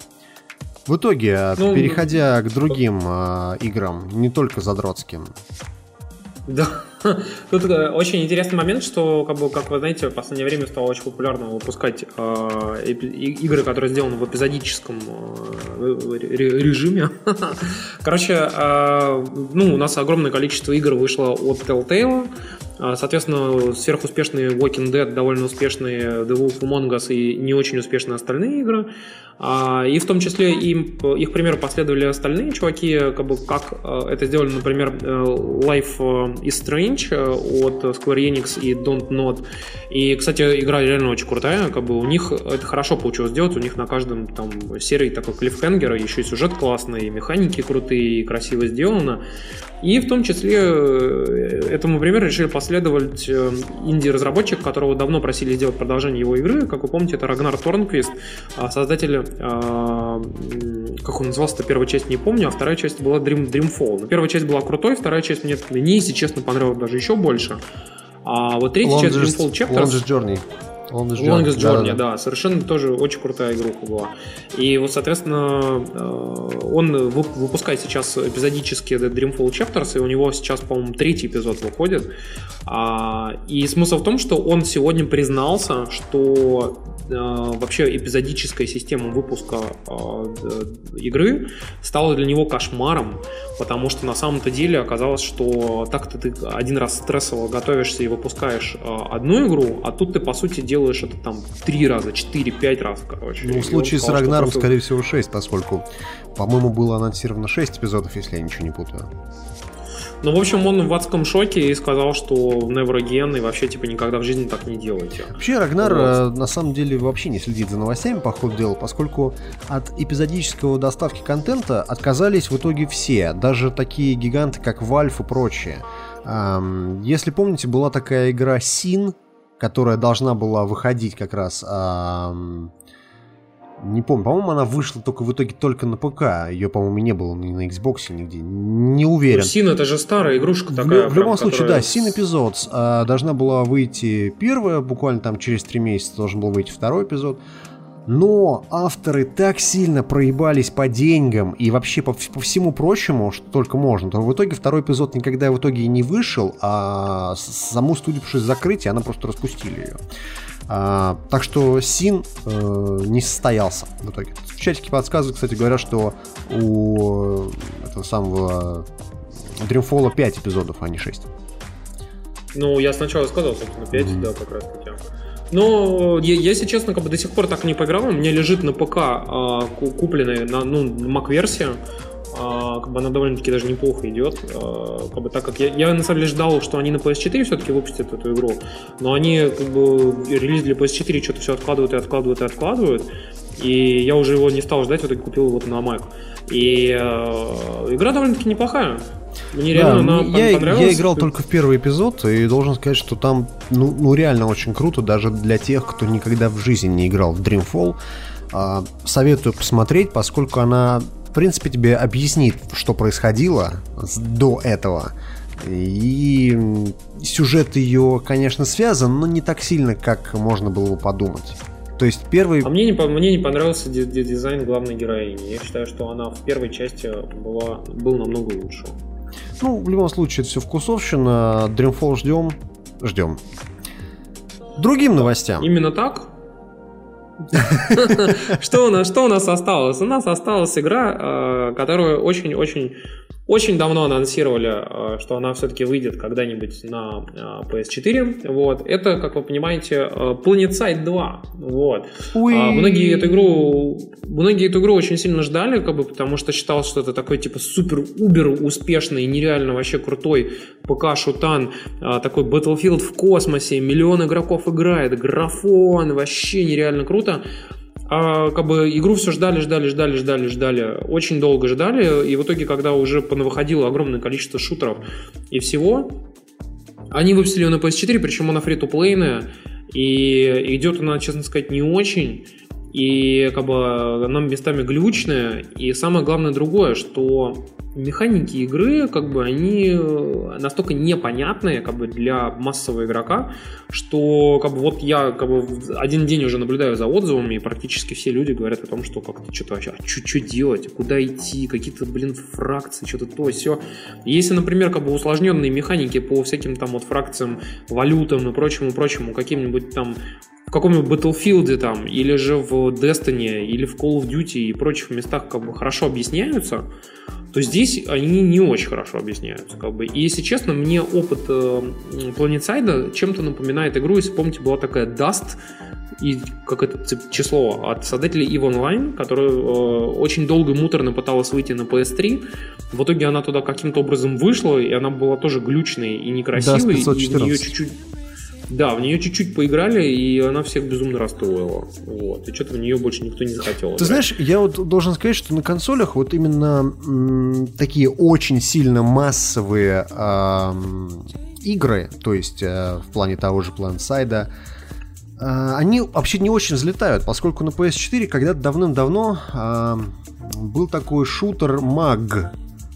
[SPEAKER 1] В итоге, э,
[SPEAKER 2] Ну,
[SPEAKER 1] переходя к другим э, играм, не только задротским,
[SPEAKER 2] Да. Тут э, очень интересный момент, что, как, бы, как вы знаете, в последнее время стало очень популярно выпускать э, игры, которые сделаны в эпизодическом э, режиме. Короче, э, ну, у нас огромное количество игр вышло от Telltale. А, соответственно, сверхуспешные Walking Dead, довольно успешные The Wolf Among Us и не очень успешные остальные игры. А, и в том числе им, их примеру последовали остальные чуваки, как, бы, как а, это сделали, например, э, Life is Strange э, от Square Enix и Don't Not. И, кстати, игра реально очень крутая, как бы у них это хорошо получилось сделать, у них на каждом там серии такой клиффхенгер, еще и сюжет классный, и механики крутые, и красиво сделано. И в том числе э, этому примеру решили последовать э, инди-разработчик, которого давно просили сделать продолжение его игры. Как вы помните, это Рагнар Торнквист, а, создатель, а, как он назывался, первая часть не помню, а вторая часть была Dream, Dreamfall. Но первая часть была крутой, вторая часть мне, мне если честно, понравилась даже еще больше. А вот третья часть Dreamfall Chapters...
[SPEAKER 1] Longest Journey.
[SPEAKER 2] Longest Journey, Longest Journey да, да. да, совершенно тоже очень крутая игруха была. И вот, соответственно, э, он выпускает сейчас эпизодически Dreamfall Chapters, и у него сейчас, по-моему, третий эпизод выходит. А, и смысл в том, что он сегодня признался, что э, вообще эпизодическая система выпуска э, игры стала для него кошмаром, потому что на самом-то деле оказалось, что так-то ты один раз стрессово готовишься и выпускаешь одну игру, а тут ты, по сути, делаешь это там три раза, четыре, пять раз, короче.
[SPEAKER 1] Ну, в случае с Рагнаром, просто... скорее всего, 6, поскольку, по-моему, было анонсировано 6 эпизодов, если я ничего не путаю.
[SPEAKER 2] Ну, в общем, он в адском шоке и сказал, что never again и вообще, типа, никогда в жизни так не делайте.
[SPEAKER 1] Вообще, Рагнар, вот. Э, на самом деле, вообще не следит за новостями, по ходу дела, поскольку от эпизодического доставки контента отказались в итоге все, даже такие гиганты, как Valve и прочие. Если помните, была такая игра Sin, которая должна была выходить как раз... Не помню, по-моему, она вышла только в итоге только на ПК. Ее, по-моему, не было ни на Xbox нигде. Не уверен. Ну,
[SPEAKER 2] Син это же старая игрушка такая.
[SPEAKER 1] В, в любом случае, которая... да, Син эпизод. А, должна была выйти первая, буквально там через три месяца должен был выйти второй эпизод. Но авторы так сильно проебались по деньгам и вообще по, по всему прочему, что только можно, то в итоге второй эпизод никогда в итоге не вышел, а саму студию пришлось закрыть, и она просто распустили ее. А, так что Син э, не состоялся в итоге. В чатике подсказывают, кстати, говорят, что у этого самого Dreamfall 5 эпизодов, а не 6.
[SPEAKER 2] Ну, я сначала сказал, собственно, 5, mm-hmm. да, как раз таки. Но, я, если честно, как бы до сих пор так не поиграл. У меня лежит на ПК э, купленная на ну, Mac-версия. Э, как бы она довольно-таки даже неплохо идет. Э, как бы, так как я, я на самом деле ждал, что они на PS4 все-таки выпустят эту игру. Но они как бы релиз для PS4 что-то все откладывают и откладывают и откладывают. И я уже его не стал ждать, вот и купил его на Mac. И э, игра довольно-таки неплохая. Мне реально да, она
[SPEAKER 1] я, понравилась. Я играл только в первый эпизод, и должен сказать, что там ну, ну реально очень круто, даже для тех, кто никогда в жизни не играл в Dreamfall. А, советую посмотреть, поскольку она, в принципе, тебе объяснит, что происходило до этого. И сюжет ее, конечно, связан, но не так сильно, как можно было бы подумать. То есть первый...
[SPEAKER 2] А мне не, мне не понравился дизайн главной героини. Я считаю, что она в первой части была, был намного лучше.
[SPEAKER 1] Ну, в любом случае, это все вкусовщина. Dreamfall ждем. Ждем. Другим новостям.
[SPEAKER 2] Именно так? Что у нас, что у нас осталось? У нас осталась игра, э, которую очень-очень очень давно анонсировали, э, что она все-таки выйдет когда-нибудь на э, PS4. Вот. Это, как вы понимаете, э, PlanetSide 2. Вот. А, многие эту игру, многие эту игру очень сильно ждали, как бы, потому что считалось, что это такой типа супер-убер успешный, нереально вообще крутой ПК-шутан, такой Battlefield в космосе, миллион игроков играет, графон, вообще нереально круто а, как бы игру все ждали, ждали, ждали, ждали, ждали, очень долго ждали, и в итоге, когда уже выходило огромное количество шутеров и всего, они выпустили ее на PS4, причем она фри-то-плейная, и идет она, честно сказать, не очень, и как бы она местами глючная, и самое главное другое, что механики игры, как бы, они настолько непонятные, как бы, для массового игрока, что, как бы, вот я, как бы, один день уже наблюдаю за отзывами, и практически все люди говорят о том, что как-то что-то вообще, а что делать, куда идти, какие-то, блин, фракции, что-то то, все. Если, например, как бы, усложненные механики по всяким там вот фракциям, валютам и прочему, прочему, каким-нибудь там в каком-нибудь Battlefield там, или же в Destiny, или в Call of Duty и прочих местах как бы хорошо объясняются, то здесь они не очень хорошо объясняются. Как бы. И если честно, мне опыт э, Planetside чем-то напоминает игру, если помните, была такая Dust, и как это число от создателей EVE Online, которая э, очень долго и муторно пыталась выйти на PS3. В итоге она туда каким-то образом вышла, и она была тоже глючной и некрасивой, и в нее чуть-чуть да, в нее чуть-чуть поиграли, и она всех безумно расстроила. Вот. И что-то в нее больше никто не захотел.
[SPEAKER 1] Ты играть. знаешь, я вот должен сказать, что на консолях вот именно м, такие очень сильно массовые э, игры, то есть э, в плане того же PlanSide, э, они вообще не очень взлетают, поскольку на PS4 когда-то давным-давно э, был такой шутер MAG,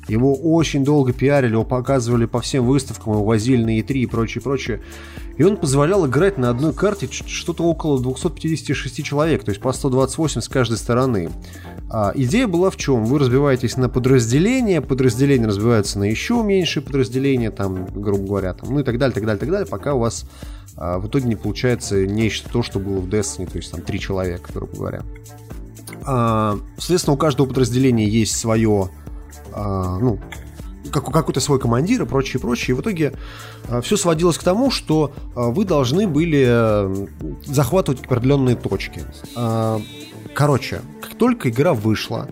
[SPEAKER 1] его очень долго пиарили, его показывали по всем выставкам, его возили на E3 и прочее, прочее. И он позволял играть на одной карте что-то около 256 человек, то есть по 128 с каждой стороны. А идея была в чем? Вы разбиваетесь на подразделения, подразделения разбиваются на еще меньшие подразделения, там, грубо говоря, там, ну и так далее, так далее, так далее, пока у вас а, в итоге не получается нечто то, что было в Destiny, то есть там три человека, грубо говоря. А, соответственно, у каждого подразделения есть свое ну, как, какой-то свой командир и прочее, прочее. И в итоге а, все сводилось к тому, что а, вы должны были захватывать определенные точки. А, короче, как только игра вышла,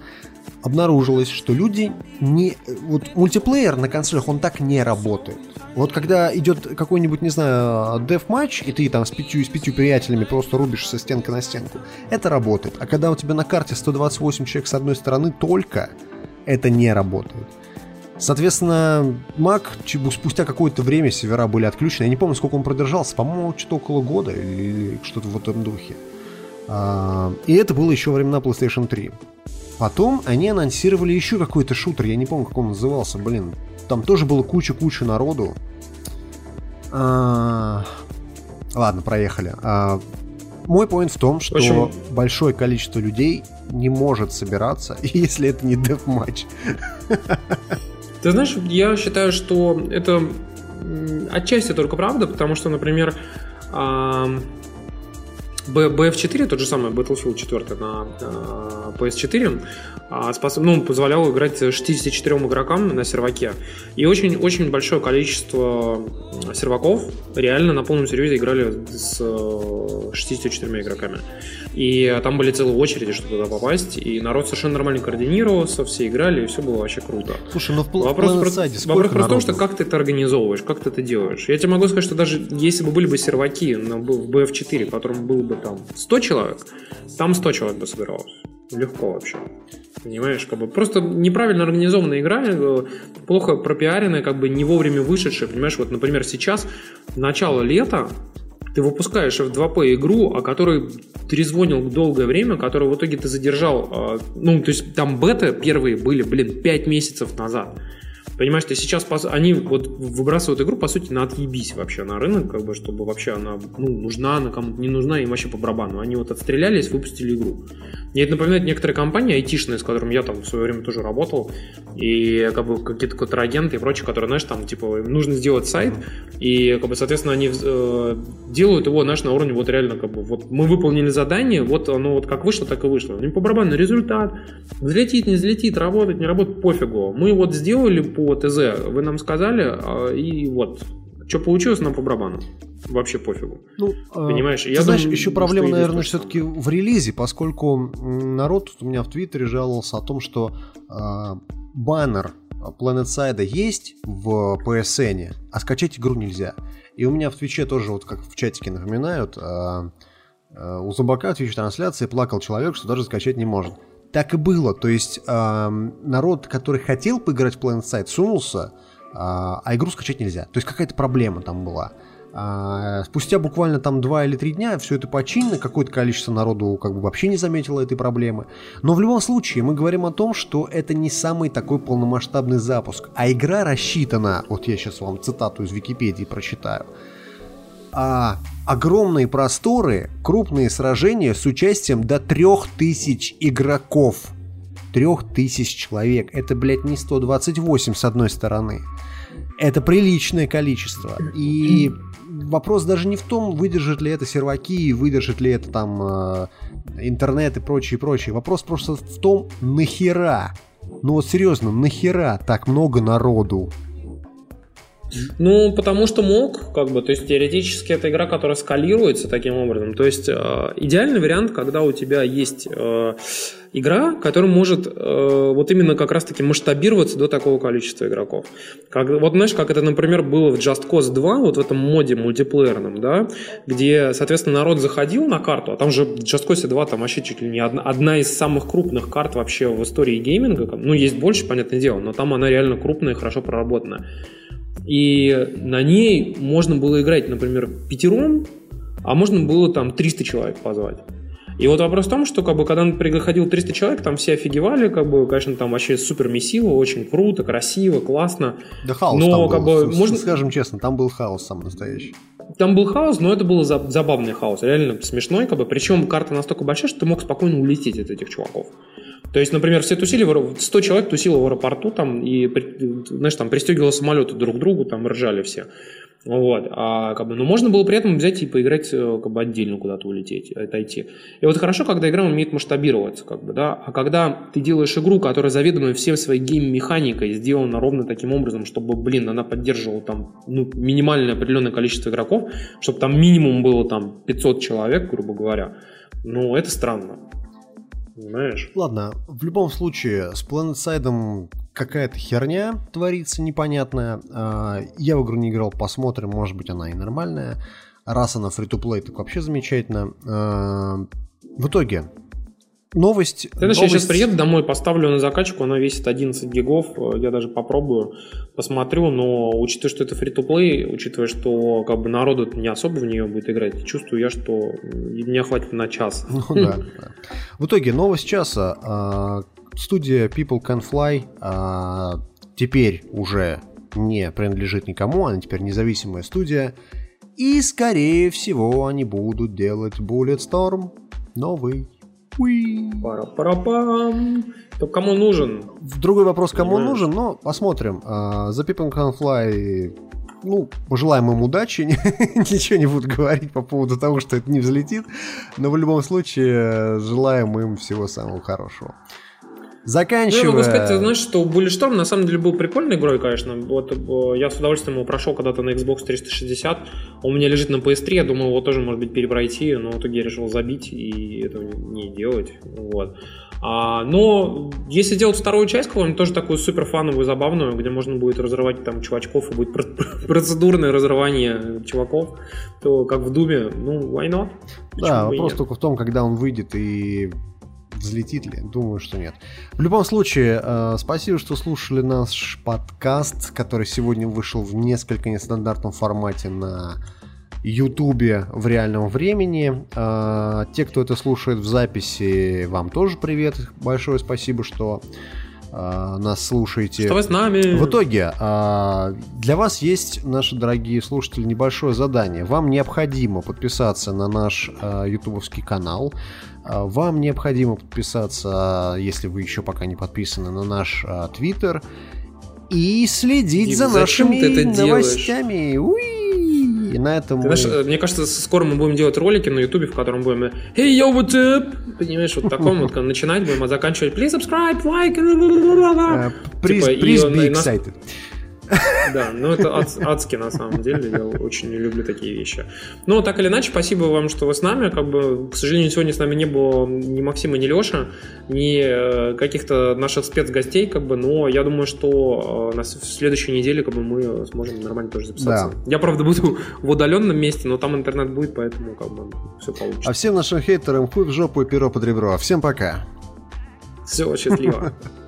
[SPEAKER 1] обнаружилось, что люди не... Вот мультиплеер на консолях, он так не работает. Вот когда идет какой-нибудь, не знаю, деф-матч, и ты там с пятью, с пятью приятелями просто рубишься стенка на стенку, это работает. А когда у тебя на карте 128 человек с одной стороны только, это не работает. Соответственно, Mac спустя какое-то время сервера были отключены. Я не помню, сколько он продержался. По-моему, что-то около года или что-то в этом духе. А, и это было еще времена PlayStation 3. Потом они анонсировали еще какой-то шутер. Я не помню, как он назывался. Блин, там тоже было куча-куча народу. А... Ладно, проехали. Мой поинт в том, что общем... большое количество людей не может собираться, если это не деф-матч.
[SPEAKER 2] Ты знаешь, я считаю, что это отчасти только правда, потому что, например, BF4, тот же самый Battlefield 4 на PS4, а, способ, ну, позволял играть 64 игрокам на серваке. И очень-очень большое количество серваков реально на полном серьезе играли с 64 игроками. И там были целые очереди, чтобы туда попасть. И народ совершенно нормально координировался, все играли, и все было вообще круто.
[SPEAKER 1] Слушай, ну в вопрос, про,
[SPEAKER 2] вопрос про то, что как ты это организовываешь, как ты это делаешь. Я тебе могу сказать, что даже если бы были бы серваки на, в BF4, в котором было бы там 100 человек, там 100 человек бы собиралось. Легко вообще. Понимаешь, как бы просто неправильно организованная игра, э, плохо пропиаренная, как бы не вовремя вышедшая. Понимаешь, вот, например, сейчас начало лета, ты выпускаешь в 2P игру, о которой трезвонил долгое время, которую в итоге ты задержал. А, ну, то есть там бета первые были, блин, 5 месяцев назад. Понимаешь, ты сейчас они вот выбрасывают игру, по сути, на отъебись вообще на рынок, как бы, чтобы вообще она ну, нужна, она кому-то не нужна, им вообще по барабану. Они вот отстрелялись, выпустили игру. Мне это напоминает некоторые компании айтишные, с которыми я там в свое время тоже работал, и как бы какие-то контрагенты и прочие, которые, знаешь, там, типа, им нужно сделать сайт, и, как бы, соответственно, они э, делают его, знаешь, на уровне вот реально, как бы, вот мы выполнили задание, вот оно вот как вышло, так и вышло. Им по барабану результат, взлетит, не взлетит, работает, не работает, пофигу. Мы вот сделали по ТЗ, вы нам сказали, а, и вот, что получилось, нам по барабану. Вообще пофигу.
[SPEAKER 1] Ну, а, Понимаешь? Я знаешь, думаю, еще проблема, наверное, все-таки в релизе, поскольку народ у меня в Твиттере жаловался о том, что э, баннер PlanetSide есть в PSN, а скачать игру нельзя. И у меня в Твиче тоже, вот как в чатике напоминают, э, э, у Зубака в Твич-трансляции плакал человек, что даже скачать не может. Так и было. То есть э, народ, который хотел поиграть в PlanetSide, сунулся, а игру скачать нельзя. То есть какая-то проблема там была. А, спустя буквально там два или три дня все это починено, какое-то количество народу как бы вообще не заметило этой проблемы. Но в любом случае мы говорим о том, что это не самый такой полномасштабный запуск, а игра рассчитана, вот я сейчас вам цитату из Википедии прочитаю, а, огромные просторы, крупные сражения с участием до 3000 игроков. 3000 человек. Это, блядь, не 128 с одной стороны. Это приличное количество. И вопрос даже не в том, выдержит ли это серваки, выдержит ли это там э, интернет и прочее, прочее. Вопрос просто в том, нахера. Ну вот серьезно, нахера так много народу?
[SPEAKER 2] Ну, потому что мог, как бы, то есть теоретически это игра, которая скалируется таким образом. То есть э, идеальный вариант, когда у тебя есть э, игра, которая может э, вот именно как раз-таки масштабироваться до такого количества игроков. Как, вот знаешь, как это, например, было в Just Cause 2, вот в этом моде мультиплеерном, да, где, соответственно, народ заходил на карту, а там же Just Cause 2 там вообще чуть ли не одна, одна из самых крупных карт вообще в истории гейминга. Ну, есть больше, понятное дело, но там она реально крупная и хорошо проработанная. И на ней можно было играть, например, пятером, а можно было там 300 человек позвать. И вот вопрос в том, что как бы, когда приходил 300 человек, там все офигевали, как бы, конечно, там вообще супер месиво, очень круто, красиво, классно.
[SPEAKER 1] Да хаос но, там как был, бы, можно... скажем честно, там был хаос сам настоящий.
[SPEAKER 2] Там был хаос, но это был забавный хаос, реально смешной, как бы, причем карта настолько большая, что ты мог спокойно улететь от этих чуваков. То есть, например, все тусили, в, 100 человек тусило в аэропорту там и, знаешь, там пристегивало самолеты друг к другу, там ржали все. Вот. А, как бы, но можно было при этом взять и поиграть э, как бы, отдельно куда-то улететь, отойти. И вот хорошо, когда игра умеет масштабироваться, как бы, да, а когда ты делаешь игру, которая заведомо всем своей гейм-механикой сделана ровно таким образом, чтобы, блин, она поддерживала там ну, минимальное определенное количество игроков, чтобы там минимум было там 500 человек, грубо говоря, ну, это странно. Понимаешь?
[SPEAKER 1] Ладно, в любом случае, с Planet Side какая-то херня творится непонятная. А, я в игру не играл, посмотрим, может быть она и нормальная. Раз она фри-то-плей, так вообще замечательно. А, в итоге, Новость.
[SPEAKER 2] Ты
[SPEAKER 1] новость...
[SPEAKER 2] я сейчас приеду домой, поставлю на закачку, она весит 11 гигов, я даже попробую, посмотрю, но учитывая, что это фри-то-плей, учитывая, что как бы народу не особо в нее будет играть, чувствую я, что не хватит на час.
[SPEAKER 1] Ну да. В итоге новость часа. А, студия People Can Fly а, теперь уже не принадлежит никому, она теперь независимая студия. И, скорее всего, они будут делать Bulletstorm новый.
[SPEAKER 2] Пара-пара-пам. То кому нужен?
[SPEAKER 1] Другой вопрос, кому Понимаешь? нужен, но посмотрим. Uh, The People Can Fly ну, пожелаем им удачи, ничего не буду говорить по поводу того, что это не взлетит, но в любом случае желаем им всего самого хорошего. Заканчивая... Ну, я могу
[SPEAKER 2] сказать, знаешь, что Bulletstorm на самом деле был прикольной игрой, конечно. Вот э, я с удовольствием его прошел когда-то на Xbox 360. Он у меня лежит на PS3, я думал его тоже, может быть, перепройти, но в итоге я решил забить и этого не делать. Вот. А, но если делать вторую часть какую-нибудь, тоже такую супер фановую, забавную, где можно будет разрывать там чувачков и будет процедурное разрывание чуваков, то как в Думе, ну, why not?
[SPEAKER 1] Почему да, вопрос только в том, когда он выйдет и взлетит ли? Думаю, что нет. В любом случае, э, спасибо, что слушали наш подкаст, который сегодня вышел в несколько нестандартном формате на Ютубе в реальном времени. Э, те, кто это слушает в записи, вам тоже привет. Большое спасибо, что нас слушаете.
[SPEAKER 2] Что вы с нами?
[SPEAKER 1] В итоге, э, для вас есть, наши дорогие слушатели, небольшое задание. Вам необходимо подписаться на наш э, ютубовский канал. А, вам необходимо подписаться, если вы еще пока не подписаны, на наш а, твиттер и следить и за нашими новостями. Уи! И на этом
[SPEAKER 2] Ты мы... знаешь, мне кажется, скоро мы будем делать ролики на ютубе, в котором будем Hey, yo, what's up? Понимаешь, вот таком вот начинать будем, а заканчивать Please subscribe, like.
[SPEAKER 1] Please be excited.
[SPEAKER 2] Да, ну это ад, адски на самом деле, я очень не люблю такие вещи. Но так или иначе, спасибо вам, что вы с нами. Как бы, к сожалению, сегодня с нами не было ни Максима, ни Леша, ни э, каких-то наших спецгостей, как бы, но я думаю, что э, на следующей неделе как бы, мы сможем нормально тоже записаться. Да. Я, правда, буду в удаленном месте, но там интернет будет, поэтому как бы все получится.
[SPEAKER 1] А всем нашим хейтерам хуй в жопу и перо под ребро. Всем пока.
[SPEAKER 2] Все, счастливо.